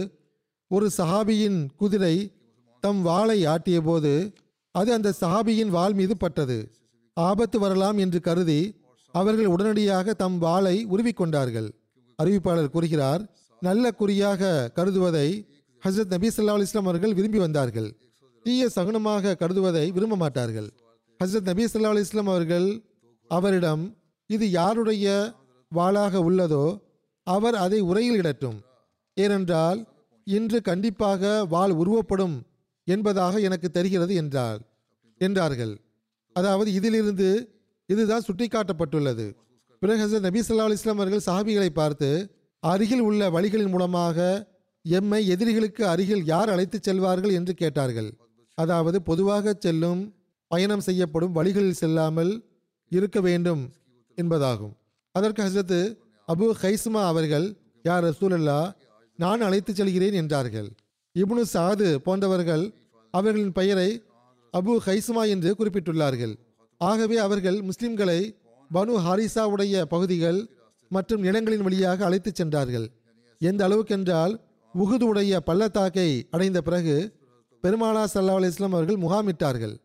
ஒரு சஹாபியின் குதிரை தம் வாளை ஆட்டிய போது அது அந்த சஹாபியின் வாள் மீது பட்டது. ஆபத்து வரலாம் என்று கருதி அவர்கள் உடனடியாக தம் வாளை உருவிக்கொண்டார்கள் அறிவிப்பாளர் கூறுகிறார் நல்ல குறியாக கருதுவதை ஹசரத் நபி ஸல்லல்லாஹு அலிஸ்லாம் அவர்கள் விரும்பி வந்தார்கள். தீய சகுனமாக கருதுவதை விரும்ப மாட்டார்கள். ஹசரத் நபி ஸல்லல்லாஹு அலைஹி அவர்கள் அவரிடம் இது யாருடைய வாளாக உள்ளதோ அவர் அதை உரையில் இடட்டும். ஏனென்றால் இன்று கண்டிப்பாக வாள் உருவப்படும் என்பதாக எனக்கு தெரிகிறது என்றார். என்றார்கள். அதாவது இதிலிருந்து இதுதான் சுட்டிக்காட்டப்பட்டுள்ளது. பிறகு ஹசரத் நபி ஸல்லல்லாஹு அலைஹி அவர்கள் சஹாபிகளை பார்த்து அருகில் உள்ள வழிகளின் மூலமாக எம்மை எதிரிகளுக்கு அருகில் யார் அழைத்துச் செல்வார்கள்? என்று கேட்டார்கள். அதாவது பொதுவாக செல்லும் பயணம் செய்யப்படும் வழிகளில் செல்லாமல் இருக்க வேண்டும் என்பதாகும். அதற்கு ஹசரத் அபு ஹைஸ்மா அவர்கள் யார் ரசூலல்லா நான் அழைத்துச் செல்கிறேன் என்றார்கள். இப்னு சாது போன்றவர்கள் அவர்களின் பெயரை அபு ஹைஸ்மா என்று குறிப்பிட்டுள்ளார்கள். ஆகவே அவர்கள் முஸ்லிம்களை பனு ஹாரிசாவுடைய பகுதிகள் மற்றும் இடங்களின் வழியாக அழைத்துச் சென்றார்கள். எந்த அளவுக்கென்றால் உகுது உடைய பள்ளத்தாக்கை அடைந்த பிறகு பெருமானா சல்லா அலிஸ்லாம் அவர்கள் முகாமிட்டார்கள்.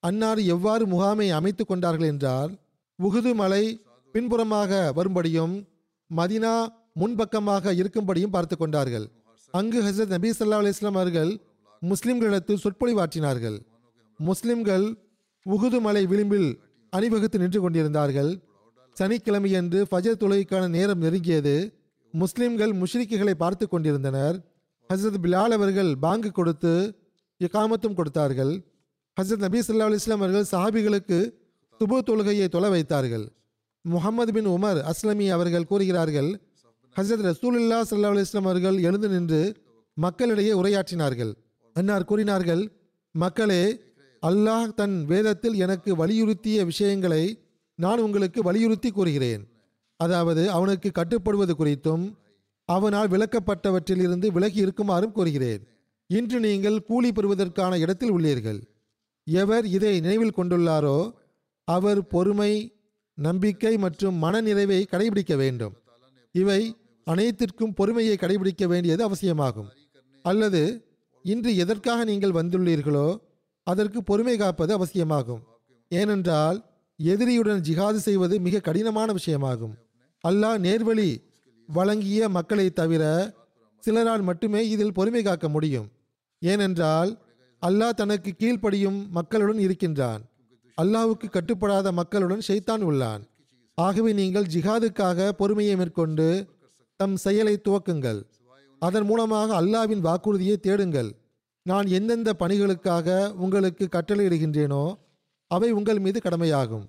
அன்னார் எவ்வாறு முகாமை அமைத்து கொண்டார்கள் என்றால் உகுது மலை பின்புறமாக வரும்படியும் மதினா முன்பக்கமாக இருக்கும்படியும் பார்த்து கொண்டார்கள். அங்கு ஹசரத் நபி சல்லா அலிஸ்லாம் அவர்கள் முஸ்லிம்களிடத்து சொற்பொழிவாற்றினார்கள். முஸ்லிம்கள் உகுது மலை விளிம்பில் அணிவகுத்து நின்று கொண்டிருந்தார்கள். சனிக்கிழமையன்று ஃபஜர் தொழுகைக்கான நேரம் நெருங்கியது. முஸ்லிம்கள் முஷ்ரிக்குகளை பார்த்து கொண்டிருந்தனர். ஹசரத் பிலால் அவர்கள் பாங்கு கொடுத்து இக்காமத்தும் கொடுத்தார்கள். ஹசரத் நபி ஸல்லல்லாஹு அலுவலாம் அவர்கள் சஹாபிகளுக்கு சுபு தொழுகையை தொலை வைத்தார்கள். முகமது பின் உமர் அஸ்லமி அவர்கள் கூறுகிறார்கள் ஹசரத் ரசூலுல்லா சல்லா அலுவலாம் அவர்கள் எழுந்து நின்று மக்களிடையே உரையாற்றினார்கள். அன்னார் கூறினார்கள் மக்களே அல்லாஹ் தன் வேதத்தில் எனக்கு வலியுறுத்திய விஷயங்களை நான் உங்களுக்கு வலியுறுத்தி கூறுகிறேன். அதாவது அவனுக்கு கட்டுப்படுவது குறித்தும் அவனால் விளக்கப்பட்டவற்றிலிருந்து விலகி இருக்குமாறும் கூறுகிறேன். இன்று நீங்கள் கூலி பெறுவதற்கான இடத்தில் உள்ளீர்கள். எவர் இதை நினைவில் கொண்டுள்ளாரோ அவர் பொறுமை நம்பிக்கை மற்றும் மனநிறைவை கடைபிடிக்க வேண்டும். இவை அனைத்திற்கும் பொறுமையை கடைபிடிக்க வேண்டியது அவசியமாகும். அல்லது இன்று எதற்காக நீங்கள் வந்துள்ளீர்களோ அதற்கு பொறுமை காப்பது அவசியமாகும். ஏனென்றால் எதிரியுடன் ஜிகாது செய்வது மிக கடினமான விஷயமாகும். அல்லாஹ் நேர்வழி வழங்கிய மக்களை தவிர சிலரால் மட்டுமே இதில் பொறுமை காக்க முடியும். ஏனென்றால் அல்லாஹ் தனக்கு கீழ்ப்படியும் மக்களுடன் இருக்கின்றான். அல்லாஹுக்கு கட்டுப்படாத மக்களுடன் ஷைத்தான் உள்ளான். ஆகவே நீங்கள் ஜிஹாதுக்காக பொறுமையை மேற்கொண்டு தம் செயலை துவக்குங்கள். அதன் மூலமாக அல்லாவின் வாக்குறுதியை தேடுங்கள். நான் எந்தெந்த பணிகளுக்காக உங்களுக்கு கட்டளையிடுகின்றேனோ அவை உங்கள் மீது கடமையாகும்.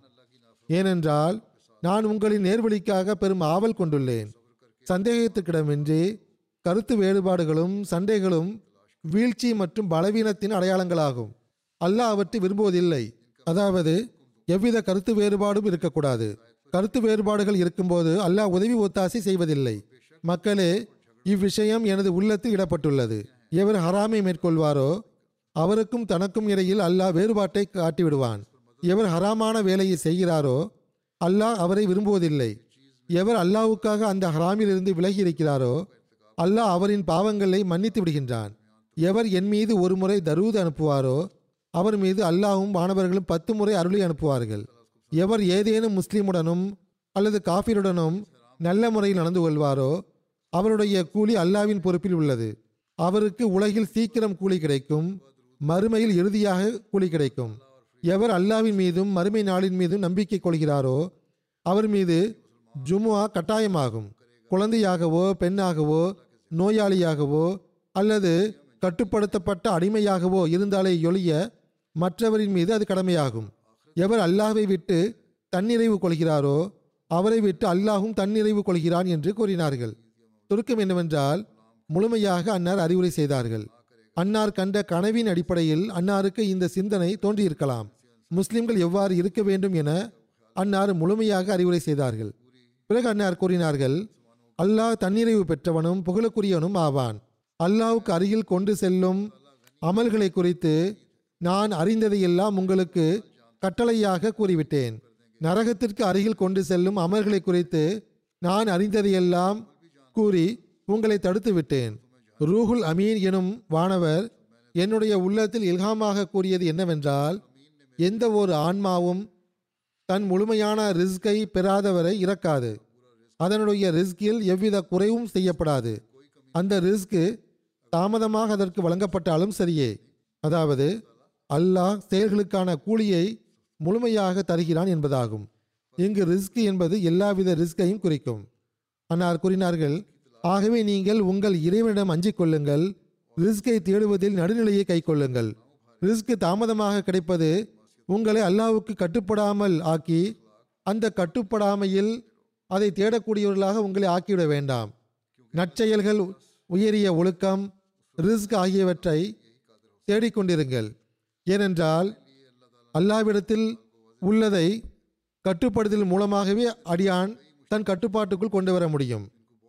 ஏனென்றால் நான் உங்களின் நேர்வழிக்காக பெரும் ஆவல் கொண்டுள்ளேன். சந்தேகத்துக்கிடமின்றி கருத்து வேறுபாடுகளும் சண்டைகளும் வீழ்ச்சி மற்றும் பலவீனத்தின் அடையாளங்களாகும். அல்லாஹ் அவற்றை விரும்புவதில்லை. அதாவது எவ்வித கருத்து வேறுபாடும் இருக்கக்கூடாது. கருத்து வேறுபாடுகள் இருக்கும்போது அல்லாஹ் உதவி ஒத்தாசை செய்வதில்லை. மக்களே இவ்விஷயம் எனது உள்ளத்தில் இடப்பட்டுள்ளது. எவர் ஹராமை மேற்கொள்வாரோ அவருக்கும் தனக்கும் இடையில் அல்லாஹ் வேறுபாட்டை காட்டிவிடுவான். எவர் ஹராமான வேலையை செய்கிறாரோ அல்லாஹ் அவரை விரும்புவதில்லை. எவர் அல்லாஹ்வுக்காக அந்த ஹராமிலிருந்து விலகி இருக்கிறாரோ அல்லாஹ் அவரின் பாவங்களை மன்னித்து விடுகின்றான். எவர் என் மீது ஒரு முறை தருவது அனுப்புவாரோ அவர் மீது அல்லாஹும் வானவர்களும் பத்து முறை அருளி அனுப்புவார்கள். எவர் ஏதேனும் முஸ்லீமுடனும் அல்லது காஃபிருடனும் நல்ல முறையில் நடந்து கொள்வாரோ அவருடைய கூலி அல்லாவின் பொறுப்பில் உள்ளது. அவருக்கு உலகில் சீக்கிரம் கூலி கிடைக்கும் மறுமையில் இறுதியாக கூலி கிடைக்கும். எவர் அல்லாவின் மீதும் மறுமை நாளின் மீதும் நம்பிக்கை கொள்கிறாரோ அவர் மீது ஜுமுஆ கட்டாயமாகும். குழந்தையாகவோ பெண்ணாகவோ நோயாளியாகவோ அல்லது கட்டுப்படுத்தப்பட்ட அடிமையாகவோ இருந்தாலே ஒழிய மற்றவரின் மீது அது கடமையாகும். எவர் அல்லாஹை விட்டு தன்னிறைவு கொள்கிறாரோ அவரை விட்டு அல்லாஹும் தன்னிறைவு கொள்கிறான் என்று கூறினார்கள். சுருக்கம் என்னவென்றால் முழுமையாக அன்னார் அறிவுரை செய்தார்கள். அன்னார் கண்ட கனவின் அடிப்படையில் அன்னாருக்கு இந்த சிந்தனை தோன்றியிருக்கலாம். முஸ்லிம்கள் எவ்வாறு இருக்க வேண்டும் என அன்னார் முழுமையாக அறிவுரை செய்தார்கள். பிறகு அன்னார் கூறினார்கள் அல்லாஹ் தன்னிறைவு பெற்றவனும் புகழுக்குரியவனும் ஆவான். அல்லாவுக்கு அருகில் கொண்டு செல்லும் அமல்களை குறித்து நான் அறிந்ததையெல்லாம் உங்களுக்கு கட்டளையாக கூறிவிட்டேன். நரகத்திற்கு அருகில் கொண்டு செல்லும் அமல்களை குறித்து நான் அறிந்ததையெல்லாம் கூறி உங்களை தடுத்து விட்டேன் ரூஹுல் அமீன் எனும் வானவர் என்னுடைய உள்ளத்தில் இல்ஹாமாக கூறியது என்னவென்றால் எந்த ஒரு ஆன்மாவும் தன் முழுமையான ரிஸ்கை பெறாதவரை இறக்காது. அதனுடைய ரிஸ்கில் எவ்வித குறைவும் செய்யப்படாது. அந்த ரிஸ்க்கு தாமதமாக அதற்கு வழங்கப்பட்டாலும் சரியே. அதாவது அல்லாஹ் செயல்களுக்கான கூலியை முழுமையாக தருகிறான் என்பதாகும். இங்கு ரிஸ்க் என்பது எல்லாவித ரிஸ்கையும் குறிக்கும். அன்னார் கூறினார்கள் ஆகவே நீங்கள் உங்கள் இறைவனிடம் அஞ்சிக் கொள்ளுங்கள். ரிஸ்கை தேடுவதில் நடுநிலையை கைக்கொள்ளுங்கள் ரிஸ்க் தாமதமாக கிடைப்பது உங்களை அல்லாவுக்கு கட்டுப்படாமல் ஆக்கி அந்த கட்டுப்படாமையில் அதை தேடக்கூடியவர்களாக உங்களை ஆக்கிவிட வேண்டாம். நற்செயல்கள் உயரிய ஒழுக்கம் ரிஸ்க் ஆகியவற்றை தேடிக்கொண்டிருங்கள். ஏனென்றால் அல்லாவிடத்தில் உள்ளதை கட்டுப்படுதல் மூலமாகவே அடியான் தன் கட்டுப்பாட்டுக்குள் கொண்டு வர முடியும்.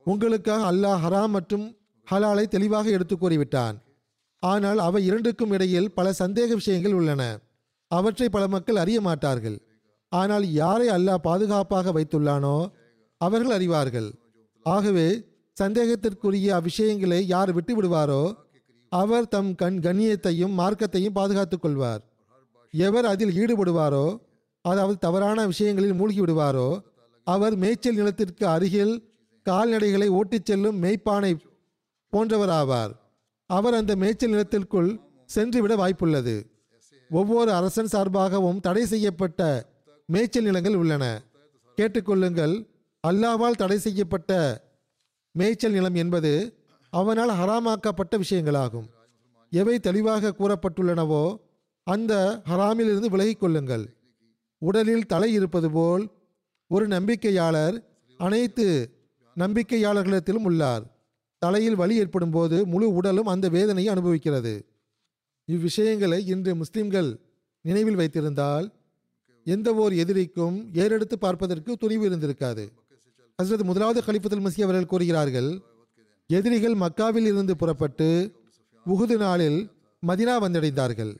உங்களுக்காக அல்லாஹ் ஹராம் மற்றும் ஹலாலை தெளிவாக எடுத்து கூறிவிட்டான். ஆனால் அவை இரண்டுக்கும் இடையில் பல சந்தேக விஷயங்கள் உள்ளன. அவற்றை பல மக்கள் அறிய மாட்டார்கள். ஆனால் யாரை அல்லாஹ் பாதுகாப்பாக வைத்துள்ளானோ அவர்கள் அறிவார்கள். ஆகவே சந்தேகத்திற்குரிய அவ்விஷயங்களை யார் விட்டு விடுவாரோ அவர் தம் கண் கண்ணியத்தையும் மார்க்கத்தையும் பாதுகாத்துக் கொள்வார் எவர் அதில் ஈடுபடுவாரோ அதாவது தவறான விஷயங்களில் மூழ்கி விடுவாரோ அவர் மேய்ச்சல் நிலத்திற்கு அருகில் கால்நடைகளை ஓட்டிச் செல்லும் மேய்ப்பானை போன்றவராவார். அவர் அந்த மேய்ச்சல் நிலத்திற்குள் சென்றுவிட வாய்ப்புள்ளது. ஒவ்வொரு அரசன் சார்பாகவும் தடை செய்யப்பட்ட மேய்ச்சல் நிலங்கள் உள்ளன. கேட்டுக்கொள்ளுங்கள் அல்லாவால் தடை செய்யப்பட்ட மேய்ச்சல் நிலம் என்பது அவனால் ஹராமாக்கப்பட்ட விஷயங்களாகும். எவை தெளிவாக கூறப்பட்டுள்ளனவோ அந்த ஹராமிலிருந்து விலகிக் கொள்ளுங்கள். உடலில் தலை இருப்பது போல் ஒரு நம்பிக்கையாளர் அனைத்து நம்பிக்கையாளர்களிடத்திலும் உள்ளார். தலையில் வலி ஏற்படும் போது முழு உடலும் அந்த வேதனையை அனுபவிக்கிறது. இவ்விஷயங்களை இன்று முஸ்லிம்கள் நினைவில் வைத்திருந்தால் எந்த ஓர் எதிரிக்கும் ஏறெடுத்து பார்ப்பதற்கு துணிவு இருந்திருக்காது. ஹசரத் முதலாவது கலிபத்துல் மசி அவர்கள் கூறுகிறார்கள் எதிரிகள் மக்காவில் இருந்து புறப்பட்டு உகுது நாளில் மதினா வந்தடைந்தார்கள்.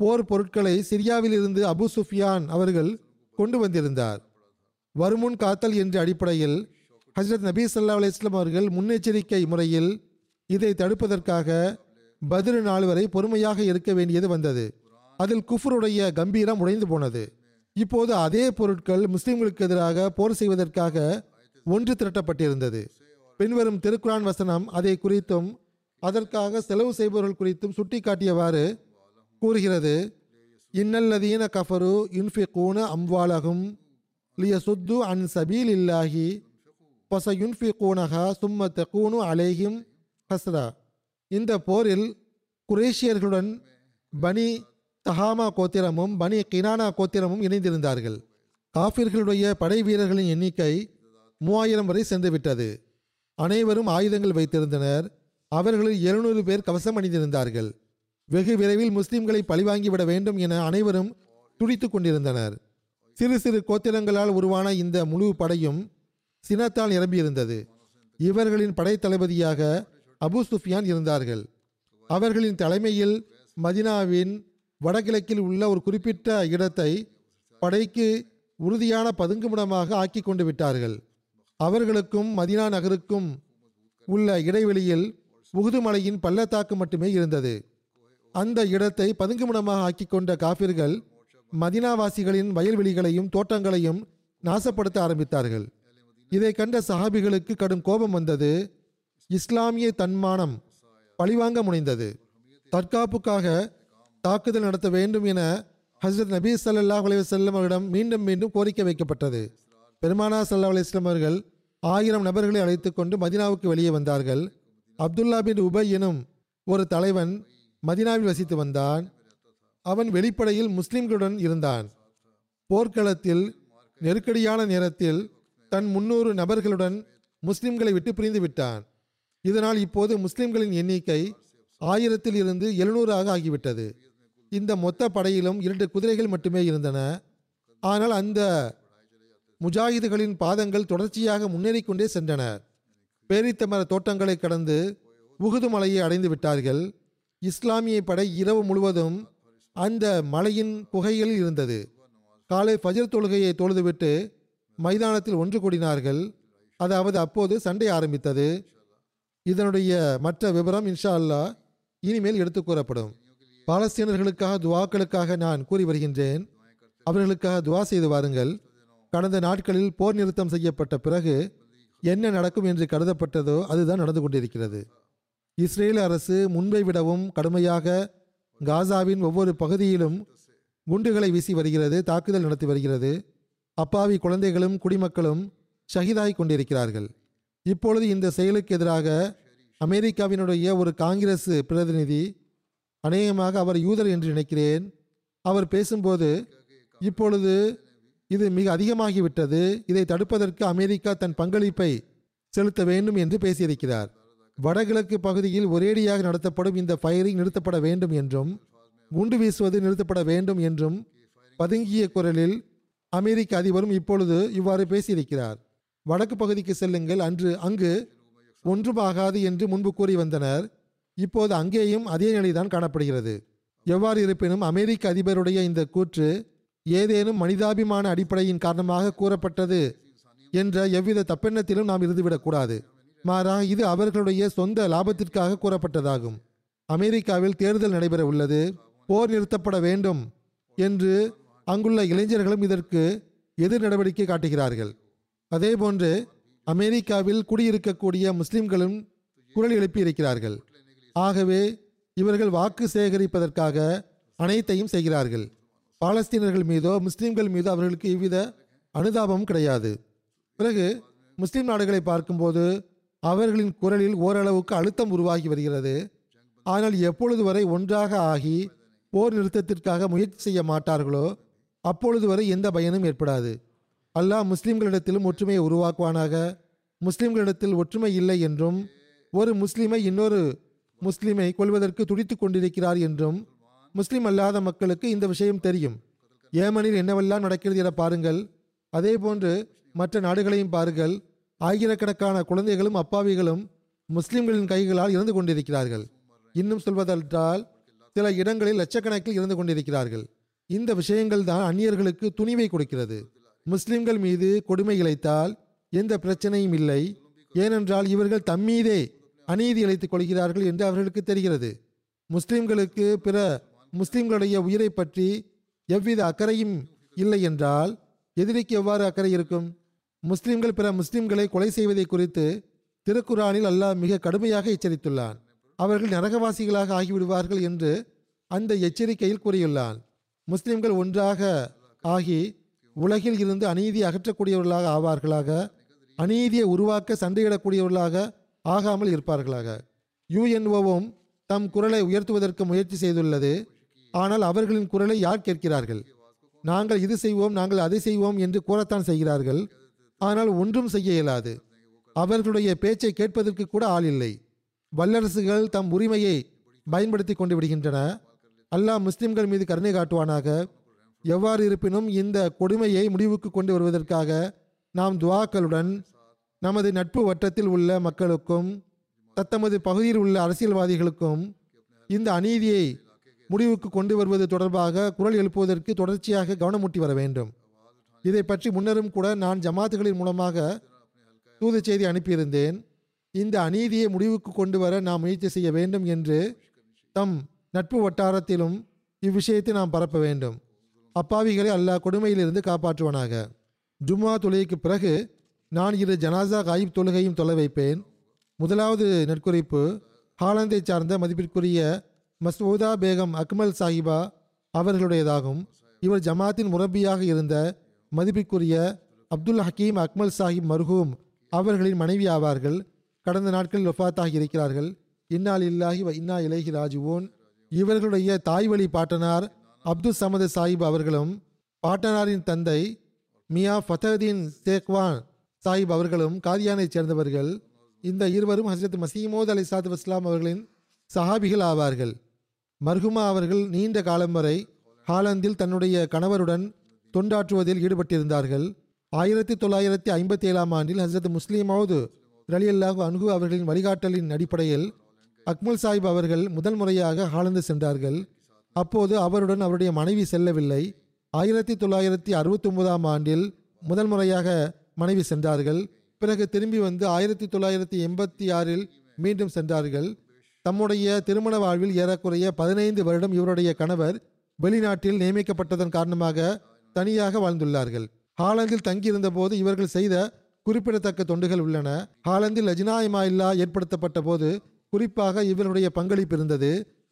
போர் பொருட்களை சிரியாவில் இருந்து அபு சுஃபியான் அவர்கள் கொண்டு வந்திருந்தார். வருமுன் காத்தல் என்ற அடிப்படையில் ஹஜரத் நபி சல்லா அலைஹி அவர்கள் முன்னெச்சரிக்கை முறையில் இதை தடுப்பதற்காக பதிரு நாள் வரை பொறுமையாக இருக்க வேண்டியது வந்தது. அதில் குஃபருடைய கம்பீரம் உடைந்து போனது. இப்போது அதே பொருட்கள் முஸ்லிம்களுக்கு எதிராக போர் செய்வதற்காக ஒன்று திரட்டப்பட்டிருந்தது. பின்வரும் திருக்குரான் வசனம் அதை குறித்தும் அதற்காக செலவு செய்பவர்கள் குறித்தும் சுட்டிக்காட்டியவாறு கூறுகிறது. இன்னல்லதீன கஃபரு யுன்ஃபிகூன அம்வாலகும் லிய சுத்து அன் சபீல் இல்லாஹி பசயுன்ஃபிகூனஹா சும்ம தகூனு அலேஹிம் ஹஸ்ரா. இந்த போரில் குரேஷியர்களுடன் பனி தஹாமா கோத்திரமும் பனி கினானா கோத்திரமும் இணைந்திருந்தார்கள். காஃபிர்களுடைய படை வீரர்களின் எண்ணிக்கை மூவாயிரம் வரை சென்றுவிட்டது அனைவரும் ஆயுதங்கள் வைத்திருந்தனர். அவர்களில் எழுநூறு பேர் கவசம் அணிந்திருந்தார்கள். வெகு விரைவில் முஸ்லிம்களை பழிவாங்கிவிட வேண்டும் என அனைவரும் துடித்துக் கொண்டிருந்தனர். சிறு சிறு கோத்திரங்களால் உருவான இந்த முழு படையும் சினத்தால் நிரம்பியிருந்தது. இவர்களின் படைத்தளபதியாக அபு சுஃபியான் இருந்தார்கள். அவர்களின் தலைமையில் மதினாவின் வடகிழக்கில் உள்ள ஒரு குறிப்பிட்ட இடத்தை படைக்கு உறுதியான பதுங்குமிடமாக ஆக்கி கொண்டு விட்டார்கள். அவர்களுக்கும் மதினா நகருக்கும் உள்ள இடைவெளியில் உகுது மலையின் பள்ளத்தாக்கு மட்டுமே இருந்தது. அந்த இடத்தை பதுங்குமிடமாக ஆக்கி கொண்ட காபிர்கள் மதினாவாசிகளின் வயல்வெளிகளையும் தோட்டங்களையும் நாசப்படுத்த ஆரம்பித்தார்கள். இதை கண்ட சஹாபிகளுக்கு கடும் கோபம் வந்தது. இஸ்லாமிய தன்மானம் பழிவாங்க முனைந்தது. தற்காப்புக்காக தாக்குதல் நடத்த வேண்டும் என ஹசரத் நபீ சல்லாஹ் அலைஹி அவரிடம் மீண்டும் மீண்டும் கோரிக்கை வைக்கப்பட்டது. பெருமானா ஸல்லல்லாஹு அலைஹி அவர்கள் ஆயிரம் நபர்களை அழைத்து கொண்டு மதினாவுக்கு வெளியே வந்தார்கள். அப்துல்லா பின் உபை எனும் ஒரு தலைவன் மதினாவில் வசித்து வந்தான். அவன் வெளிப்படையில் முஸ்லிம்களுடன் இருந்தான். போர்க்களத்தில் நெருக்கடியான நேரத்தில் தன் முன்னூறு நபர்களுடன் முஸ்லிம்களை விட்டு பிரிந்து விட்டான். இதனால் இப்போது முஸ்லிம்களின் எண்ணிக்கை ஆயிரத்தில் இருந்து எழுநூறாக ஆகிவிட்டது. இந்த மொத்த படையிலும் இரண்டு குதிரைகள் மட்டுமே இருந்தன. ஆனால் அந்த முஜாஹிதுகளின் பாதங்கள் தொடர்ச்சியாக முன்னேறிக் கொண்டே சென்றன. பேரித்தமர தோட்டங்களை கடந்து உகுது மலையை அடைந்து விட்டார்கள். இஸ்லாமிய படை இரவு முழுவதும் அந்த மலையின் குகைகளில் இருந்தது. காலை ஃபஜர் தொழுகையை தொழுதுவிட்டு மைதானத்தில் ஒன்று கூடினார்கள். அதாவது அப்போது சண்டை ஆரம்பித்தது. இதனுடைய மற்ற விவரம் இன்ஷா அல்லாஹ் இனிமேல் எடுத்து கூறப்படும். பாலஸ்தீனர்களுக்காக துவாக்களுக்காக நான் கூறி வருகின்றேன். அவர்களுக்காக துவா செய்து வாருங்கள். கடந்த நாட்களில் போர் நிறுத்தம் செய்யப்பட்ட பிறகு என்ன நடக்கும் என்று கருதப்பட்டதோ அதுதான் நடந்து கொண்டிருக்கிறது. இஸ்ரேல் அரசு முன்பை விடவும் கடுமையாக காசாவின் ஒவ்வொரு பகுதியிலும் குண்டுகளை வீசி வருகிறது தாக்குதல் நடத்தி வருகிறது. அப்பாவி குழந்தைகளும் குடிமக்களும் ஷஹீதாய் கொண்டிருக்கிறார்கள். இப்பொழுது இந்த செயலுக்கு எதிராக அமெரிக்காவினுடைய ஒரு காங்கிரஸ் பிரதிநிதி அநேகமாக அவர் யூதர் என்று நினைக்கிறேன் அவர் பேசும்போது இப்பொழுது இது மிக அதிகமாகிவிட்டது. இதை தடுப்பதற்கு அமெரிக்கா தன் பங்களிப்பை செலுத்த வேண்டும் என்று பேசியிருக்கிறார். வடகிழக்கு பகுதியில் ஒரேடியாக நடத்தப்படும் இந்த ஃபயரிங் நிறுத்தப்பட வேண்டும் என்றும் குண்டு வீசுவது நிறுத்தப்பட வேண்டும் என்றும் பதுங்கிய குரலில் அமெரிக்க அதிபரும் இப்பொழுது இவ்வாறு பேசியிருக்கிறார். வடக்கு பகுதிக்கு செல்லுங்கள். அன்று அங்கு ஒன்றும் ஆகாது என்று முன்பு கூறி வந்தனர். இப்போது அங்கேயும் அதே நிலைதான் காணப்படுகிறது. எவ்வாறு இருப்பினும் அமெரிக்க அதிபருடைய இந்த கூற்று ஏதேனும் மனிதாபிமான அடிப்படையின் காரணமாக கூறப்பட்டது என்ற எவ்வித தப்பெண்ணத்திலும் நாம் இருந்துவிடக்கூடாது. மாறாக இது அவர்களுடைய சொந்த லாபத்திற்காக கூறப்பட்டதாகும். அமெரிக்காவில் தேர்தல் நடைபெற உள்ளது போர் நிறுத்தப்பட வேண்டும் என்று அங்குள்ள இளைஞர்களும் இதற்கு எதிர் நடவடிக்கை காட்டுகிறார்கள். அதேபோன்று அமெரிக்காவில் குடியிருக்கக்கூடிய முஸ்லிம்களும் குரல் எழுப்பியிருக்கிறார்கள். ஆகவே இவர்கள் வாக்கு சேகரிப்பதற்காக அனைத்தையும் செய்கிறார்கள். பாலஸ்தீனர்கள் மீதோ முஸ்லிம்கள் மீதோ அவர்களுக்கு எவ்வித அனுதாபமும் கிடையாது. பிறகு முஸ்லிம் நாடுகளை பார்க்கும்போது அவர்களின் குரலில் ஓரளவுக்கு அழுத்தம் உருவாகி வருகிறது. ஆனால் எப்பொழுது வரை ஒன்றாக ஆகி போர் நிறுத்தத்திற்காக முயற்சி செய்ய மாட்டார்களோ அப்பொழுது வரை எந்த பயனும் ஏற்படாது. அல்லாஹ் முஸ்லிம்களிடத்திலும் ஒற்றுமையை உருவாக்குவானாக. முஸ்லிம்களிடத்தில் ஒற்றுமை இல்லை என்றும் ஒரு முஸ்லிமை இன்னொரு முஸ்லீமை கொள்வதற்கு துடித்துக் கொண்டிருக்கிறார் என்றும் முஸ்லீம் அல்லாத மக்களுக்கு இந்த விஷயம் தெரியும். ஏமனில் என்னவெல்லாம் நடக்கிறது என பாருங்கள். அதே போன்று மற்ற நாடுகளையும் பாருங்கள். ஆயிரக்கணக்கான குழந்தைகளும் அப்பாவிகளும் முஸ்லிம்களின் கைகளால் இறந்து கொண்டிருக்கிறார்கள். இன்னும் சொல்வதென்றால் சில இடங்களில் லட்சக்கணக்கில் இருந்து கொண்டிருக்கிறார்கள். இந்த விஷயங்கள் தான் அந்நியர்களுக்கு துணிவை கொடுக்கிறது. முஸ்லிம்கள் மீது கொடுமை இழைத்தால் எந்த பிரச்சனையும் இல்லை. ஏனென்றால் இவர்கள் தம்மீதே அநீதி இழைத்துக் கொள்கிறார்கள் என்று அவர்களுக்கு தெரிகிறது. முஸ்லிம்களுக்கு பிற முஸ்லிம்களுடைய உயிரை பற்றி எவ்வித அக்கறையும் இல்லை என்றால் எதிரிக்கு எவ்வாறு அக்கறை இருக்கும்? முஸ்லிம்கள் பிற முஸ்லிம்களை கொலை செய்வதை குறித்து திருக்குரானில் அல்லாஹ் மிக கடுமையாக எச்சரித்துள்ளான். அவர்கள் நரகவாசிகளாக ஆகிவிடுவார்கள் என்று அந்த எச்சரிக்கையில் கூறியுள்ளான். முஸ்லிம்கள் ஒன்றாக ஆகி உலகில் இருந்து அநீதி அகற்றக்கூடியவர்களாக ஆவார்களாக அநீதியை உருவாக்க சண்டையிடக்கூடியவர்களாக ஆகாமல் இருப்பார்களாக. யுஎன்ஓவும் தம் குரலை உயர்த்துவதற்கு முயற்சி செய்துள்ளது. ஆனால் அவர்களின் குரலை யார் கேட்கிறார்கள்? நாங்கள் இது செய்வோம் நாங்கள் அதை செய்வோம் என்று கூறத்தான் செய்கிறார்கள். ஆனால் ஒன்றும் செய்ய இயலாது. அவர்களுடைய பேச்சை கேட்பதற்கு கூட ஆள் இல்லை. வல்லரசுகள் தம் உரிமையை பயன்படுத்தி கொண்டு விடுகின்றன. அல்லாஹ் முஸ்லிம்கள் மீது கருணை காட்டுவானாக. எவ்வாறு இருப்பினும் இந்த கொடுமையை முடிவுக்கு கொண்டு வருவதற்காக நாம் துவாக்களுடன் நமது நட்பு வட்டத்தில் உள்ள மக்களுக்கும் தத்தமது பகுதியில் உள்ள அரசியல்வாதிகளுக்கும் இந்த அநீதியை முடிவுக்கு கொண்டு வருவது தொடர்பாக குரல் எழுப்புவதற்கு தொடர்ச்சியாக கவனமூட்டி வர வேண்டும். இதை பற்றி முன்னரும் கூட நான் ஜமாத்துகளின் மூலமாக தூது செய்தி அனுப்பியிருந்தேன். இந்த அநீதியை முடிவுக்கு கொண்டு வர நாம் முயற்சி செய்ய வேண்டும் என்று தம் நட்பு வட்டாரத்திலும் இவ்விஷயத்தை நாம் பரப்ப வேண்டும். அப்பாவிகளை அல்லாஹ் கொடுமையிலிருந்து காப்பாற்றுவனாக. ஜும்மா தொழுகைக்கு பிறகு நான் இரு ஜனாசா காயிப் தொழுகையும் தொலை வைப்பேன். முதலாவது நெற்குறிப்பு ஹாலந்தை சார்ந்த மதிப்பிற்குரிய மஸ்ஊதா பேகம் அக்மல் சாஹிபா அவர்களுடையதாகும். இவர் ஜமாத்தின் முரப்பியாக இருந்த மதிப்பிற்குரிய அப்துல் ஹக்கீம் அக்மல் சாஹிப் மர்ஹூம் அவர்களின் மனைவி ஆவார்கள். கடந்த நாட்களில் ஒஃபாத்தாகி இருக்கிறார்கள். இன்னால் இல்லாஹி வ இன்னா இலகி ராஜுவோன் இவர்களுடைய தாய் வழி பாட்டனார் அப்துல் சமது சாஹிப் அவர்களும் பாட்டனாரின் தந்தை மியா ஃபததீன் சேக்வான் சாஹிப் அவர்களும் காதியானைச் சேர்ந்தவர்கள். இந்த இருவரும் ஹசரத் மசீமோத் அலி சாத் வஸ்லாம் அவர்களின் சஹாபிகள் ஆவார்கள். மர்ஹுமா அவர்கள் நீண்ட காலம் வரை ஹாலந்தில் தன்னுடைய கணவருடன் தொண்டாற்றுவதில் ஈடுபட்டிருந்தார்கள். ஆயிரத்தி தொள்ளாயிரத்தி ஐம்பத்தி ஏழாம் ஆண்டில் ஹசரத் முஸ்லீமவுது ரலி அல்லாஹு அனுகு அவர்களின் வழிகாட்டலின் அடிப்படையில் அக்மல் சாஹிப் அவர்கள் முதல் முறையாக ஹாலந்து சென்றார்கள். அப்போது அவருடன் அவருடைய மனைவி செல்லவில்லை. ஆயிரத்தி தொள்ளாயிரத்தி அறுபத்தி ஒன்பதாம் ஆண்டில் முதல் முறையாக மனைவி சென்றார்கள். பிறகு திரும்பி வந்து ஆயிரத்தி தொள்ளாயிரத்தி எண்பத்தி ஆறில் மீண்டும் சென்றார்கள். தம்முடைய திருமண வாழ்வில் ஏறக்குறைய பதினைந்து வருடம் இவருடைய கணவர் வெளிநாட்டில் நியமிக்கப்பட்டதன் காரணமாக தனியாக வாழ்ந்துள்ளார்கள். ஹாலந்தில் தங்கியிருந்த போது இவர்கள் செய்த குறிப்பிடத்தக்க தொண்டுகள் உள்ளன. ஹாலந்தில் லஜ்னா இல்லா ஏற்படுத்தப்பட்ட போது குறிப்பாக இவருடைய பங்களிப்பு இருந்தது.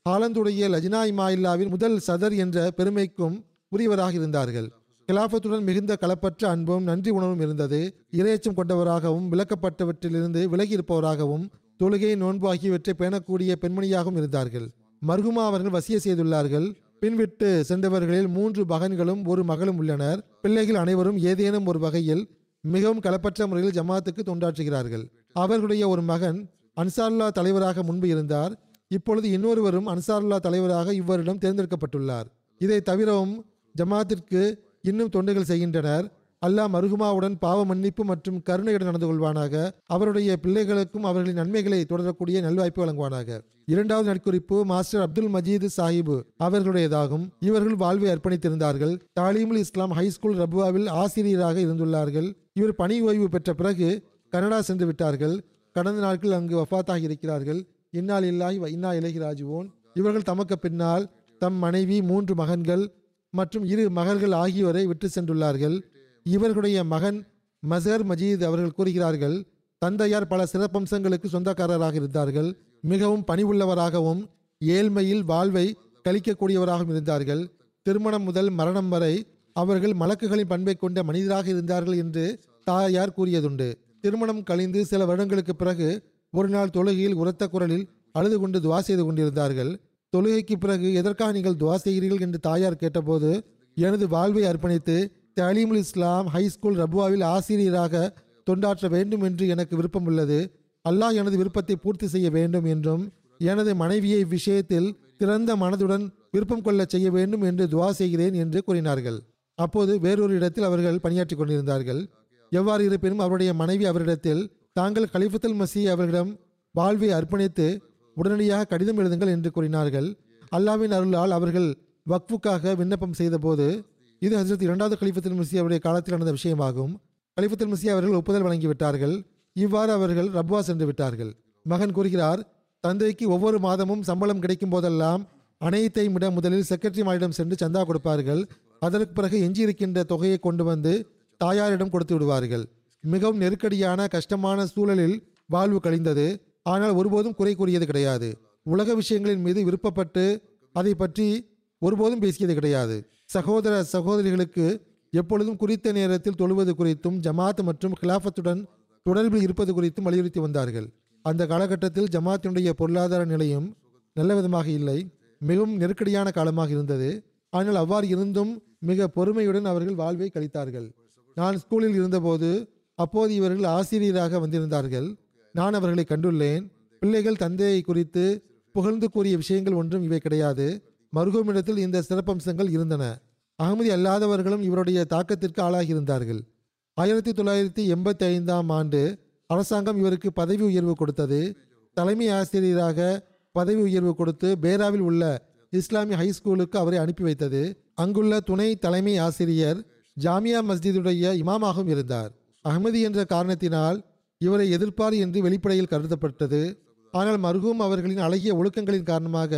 ஹாலந்துடைய லஜ்னா இல்லாவின் முதல் சதர் என்ற பெருமைக்கும் உரியவராக இருந்தார்கள். கிலாபத்துடன் மிகுந்த களப்பற்ற அன்பும் நன்றி உணர்வும் இருந்தது. இரையச்சம் கொண்டவராகவும் விளக்கப்பட்டவற்றிலிருந்து விலகி இருப்பவராகவும் தொழுகை நோன்பு ஆகியவற்றை பேணக்கூடிய பெண்மணியாகவும் இருந்தார்கள். மர்ஹுமா அவர்கள் வசிய செய்துள்ளார்கள். பின்விட்டு சென்றவர்களில் மூன்று மகன்களும் ஒரு மகளும் உள்ளனர். பிள்ளைகள் அனைவரும் ஏதேனும் ஒரு வகையில் மிகவும் களப்பற்ற முறையில் ஜமாத்துக்கு தொண்டாற்றுகிறார்கள். அவர்களுடைய ஒரு மகன் அன்சார்லா தலைவராக முன்பு இருந்தார். இப்பொழுது இன்னொருவரும் அன்சாருல்லா தலைவராக இவ்வருடம் தேர்ந்தெடுக்கப்பட்டுள்ளார். இதை தவிரவும் ஜமாத்திற்கு இன்னும் தொண்டுகள் செய்கின்றனர். அல்லாஹ் மருகுமாவுடன் பாவ மன்னிப்பு மற்றும் கருணையுடன் நடந்து கொள்வானாக. அவருடைய பிள்ளைகளுக்கும் அவர்களின் நன்மைகளை தொடரக்கூடிய நல்வாய்ப்பு வழங்குவானாக. இரண்டாவது நட்குறிப்பு மாஸ்டர் அப்துல் மஜீது சாஹிபு அவர்களுடையதாகும். இவர்கள் வாழ்வை அர்ப்பணித்திருந்தார்கள். தாலீமுல் இஸ்லாம் ஹைஸ்கூல் ரபுவாவில் ஆசிரியராக இருந்துள்ளார்கள். இவர் பணி ஓய்வு பெற்ற பிறகு கனடா சென்று விட்டார்கள். கடந்த நாட்கள் அங்கு வஃபாத்தாகி இருக்கிறார்கள். இன்னால் இல்லாய் இன்னா இலகி ராஜுவோன். இவர்கள் தமக்கு பின்னால் தம் மனைவி மூன்று மகன்கள் மற்றும் இரு மகள்கள் ஆகியோரை விட்டு சென்றுள்ளார்கள். இவர்களுடைய மகன் மசர் மஜீத் அவர்கள் கூறுகிறார்கள் தந்தையார் பல சிறப்பம்சங்களுக்கு சொந்தக்காரராக இருந்தார்கள் மிகவும் பணிவுள்ளவராகவும் ஏழ்மையில் வாழ்வை கழிக்கக்கூடியவராகவும் இருந்தார்கள். திருமணம் முதல் மரணம் வரை அவர்கள் மலக்குகளின் பண்பை கொண்ட மனிதராக இருந்தார்கள் என்று தாயார் கூறியதுண்டு. திருமணம் கழிந்து சில வருடங்களுக்கு பிறகு ஒரு நாள் தொழுகையில் உரத்த குரலில் அழுது கொண்டு துவா செய்து கொண்டிருந்தார்கள். தொழுகைக்கு பிறகு எதற்காக நீங்கள் துவா செய்கிறீர்கள் என்று தாயார் கேட்டபோது எனது வாழ்வை அர்ப்பணித்து தலீமுல் இஸ்லாம் ஹைஸ்கூல் ரபுவாவில் ஆசிரியராக தொண்டாற்ற வேண்டும் என்று எனக்கு விருப்பம் உள்ளது அல்லாஹ் எனது விருப்பத்தை பூர்த்தி செய்ய வேண்டும் என்றும் எனது மனைவியை இவ்விஷயத்தில் திறந்த மனதுடன் விருப்பம் கொள்ள செய்ய வேண்டும் என்று துவா செய்கிறேன் என்று கூறினார்கள். அப்போது வேறொரு இடத்தில் அவர்கள் பணியாற்றி கொண்டிருந்தார்கள். எவ்வாறு இருப்பினும் அவருடைய மனைவி அவரிடத்தில் தாங்கள் கலிஃபத்துல் மசி அவர்களிடம் வாழ்வை அர்ப்பணித்து உடனடியாக கடிதம் எழுதுங்கள் என்று கூறினார்கள். அல்லாவின் அருளால் அவர்கள் வக்ஃபுக்காக விண்ணப்பம் செய்தபோது இது ஹசரத் இரண்டாவது கலிஃபத்துல் மசி அவருடைய காலத்தில் நடந்த விஷயமாகும். கலிஃபத்துல் மசி அவர்கள் ஒப்புதல் வழங்கிவிட்டார்கள். இவ்வாறு அவர்கள் ரப்வா சென்று விட்டார்கள். மகன் கூறுகிறார் தந்தைக்கு ஒவ்வொரு மாதமும் சம்பளம் கிடைக்கும் போதெல்லாம் அனைத்தையும் விட முதலில் செக்ரட்டரி மாரிடம் சென்று சந்தா கொடுப்பார்கள். அதற்கு பிறகு எஞ்சியிருக்கின்ற தொகையை கொண்டு வந்து தாயாரிடம் கொடுத்து விடுவார்கள். மிகவும் நெருக்கடியான கஷ்டமான சூழலில் வாழ்வு கழிந்தது. ஆனால் ஒருபோதும் குறை கூறியது கிடையாது. உலக விஷயங்களின் மீது விருப்பப்பட்டு அதை பற்றி ஒருபோதும் பேசியது கிடையாது. சகோதர சகோதரிகளுக்கு எப்பொழுதும் குறித்த நேரத்தில் தொழுவது குறித்தும் ஜமாத் மற்றும் கிலாஃபத்துடன் தொடர்பில் இருப்பது குறித்தும் வலியுறுத்தி வந்தார்கள். அந்த காலகட்டத்தில் ஜமாத்தினுடைய பொருளாதார நிலையும் நல்ல விதமாக இல்லை. மிகவும் நெருக்கடியான காலமாக இருந்தது. ஆனால் அவ்வாறு இருந்தும் மிக பொறுமையுடன் அவர்கள் வாழ்வை கழித்தார்கள். நான் ஸ்கூலில் இருந்தபோது அப்போது இவர்கள் ஆசிரியராக வந்திருந்தார்கள். நான் அவர்களை கண்டுள்ளேன். பிள்ளைகள் தந்தையை குறித்து புகழ்ந்து கூறிய விஷயங்கள் ஒன்றும் இவை கிடையாது. மருகோமிடத்தில் இந்த சிறப்பம்சங்கள் இருந்தன. அகமதி அல்லாதவர்களும் இவருடைய தாக்கத்திற்கு ஆளாகியிருந்தார்கள். ஆயிரத்தி தொள்ளாயிரத்தி எண்பத்தி ஐந்தாம் ஆண்டு அரசாங்கம் இவருக்கு பதவி உயர்வு கொடுத்தது. தலைமை ஆசிரியராக பதவி உயர்வு கொடுத்து பேராவில் உள்ள இஸ்லாமிய ஹை ஸ்கூலுக்கு அவரை அனுப்பி வைத்தது. அங்குள்ள துணை தலைமை ஆசிரியர் ஜாமியா மஸ்ஜிதுடைய இமாமாகவும் இருந்தார். அகமதி என்ற காரணத்தினால் இவரை எதிர்ப்பார் என்று வெளிப்படையில் கருதப்பட்டது. ஆனால் மர்ஹூம் அவர்களின் அழகிய ஒழுக்கங்களின் காரணமாக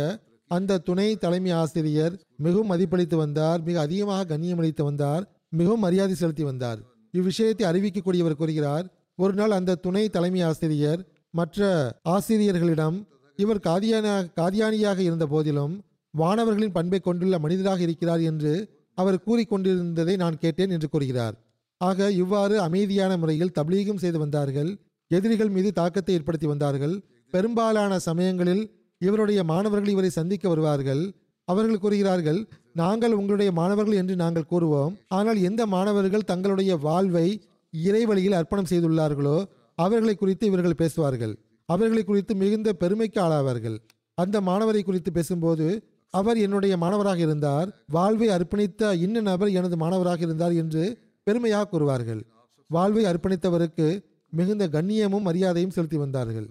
அந்த துணை தலைமை ஆசிரியர் மிகவும் மதிப்பளித்து வந்தார் மிக அதிகமாக கண்ணியமளித்து வந்தார் மிகவும் மரியாதை செலுத்தி வந்தார். இவ்விஷயத்தை அறிவிக்கக்கூடியவர் கூறுகிறார் ஒரு நாள் அந்த துணை தலைமை ஆசிரியர் மற்ற ஆசிரியர்களிடம் இவர் காதியான காதியானியாக இருந்த போதிலும் வானவர்களின் பண்பை கொண்டுள்ள மனிதராக இருக்கிறார் என்று அவர் கூறிக்கொண்டிருந்ததை நான் கேட்டேன் என்று கூறுகிறார். ஆக இவ்வாறு அமைதியான முறையில் தப்லீகம் செய்து வந்தார்கள் எதிரிகள் மீது தாக்கத்தை ஏற்படுத்தி வந்தார்கள். பெரும்பாலான சமயங்களில் இவருடைய மாணவர்கள் இவரை சந்திக்க வருவார்கள். அவர்கள் கூறுகிறார்கள் நாங்கள் உங்களுடைய மாணவர்கள் என்று நாங்கள் கூறுவோம். ஆனால் எந்த மாணவர்கள் தங்களுடைய வாழ்வை இறைவழியில் அர்ப்பணம் செய்துள்ளார்களோ அவர்களை குறித்து இவர்கள் பேசுவார்கள். அவர்களை குறித்து மிகுந்த பெருமைக்கு ஆளாவார்கள். அந்த மாணவரை குறித்து பேசும்போது அவர் என்னுடைய மாணவராக இருந்தார் வாழ்வை அர்ப்பணித்த இன்ன நபர் எனது மாணவராக இருந்தார் என்று பெருமையாக கூறுவார்கள். வாழ்வை அர்ப்பணித்தவருக்கு மிகுந்த கண்ணியமும் மரியாதையும் செலுத்தி வந்தார்கள்.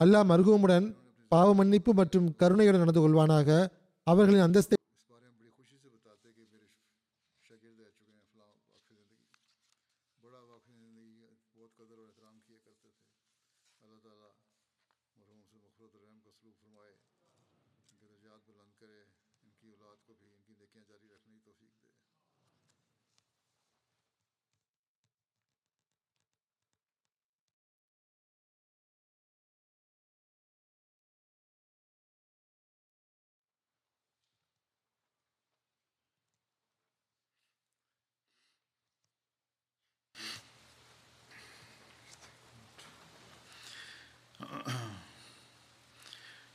அல்லாஹ் மருகமுடன் பாவ மன்னிப்பு மற்றும் கருணையுடன் நடந்து கொள்வானாக. அவர்களின் அந்தஸ்தை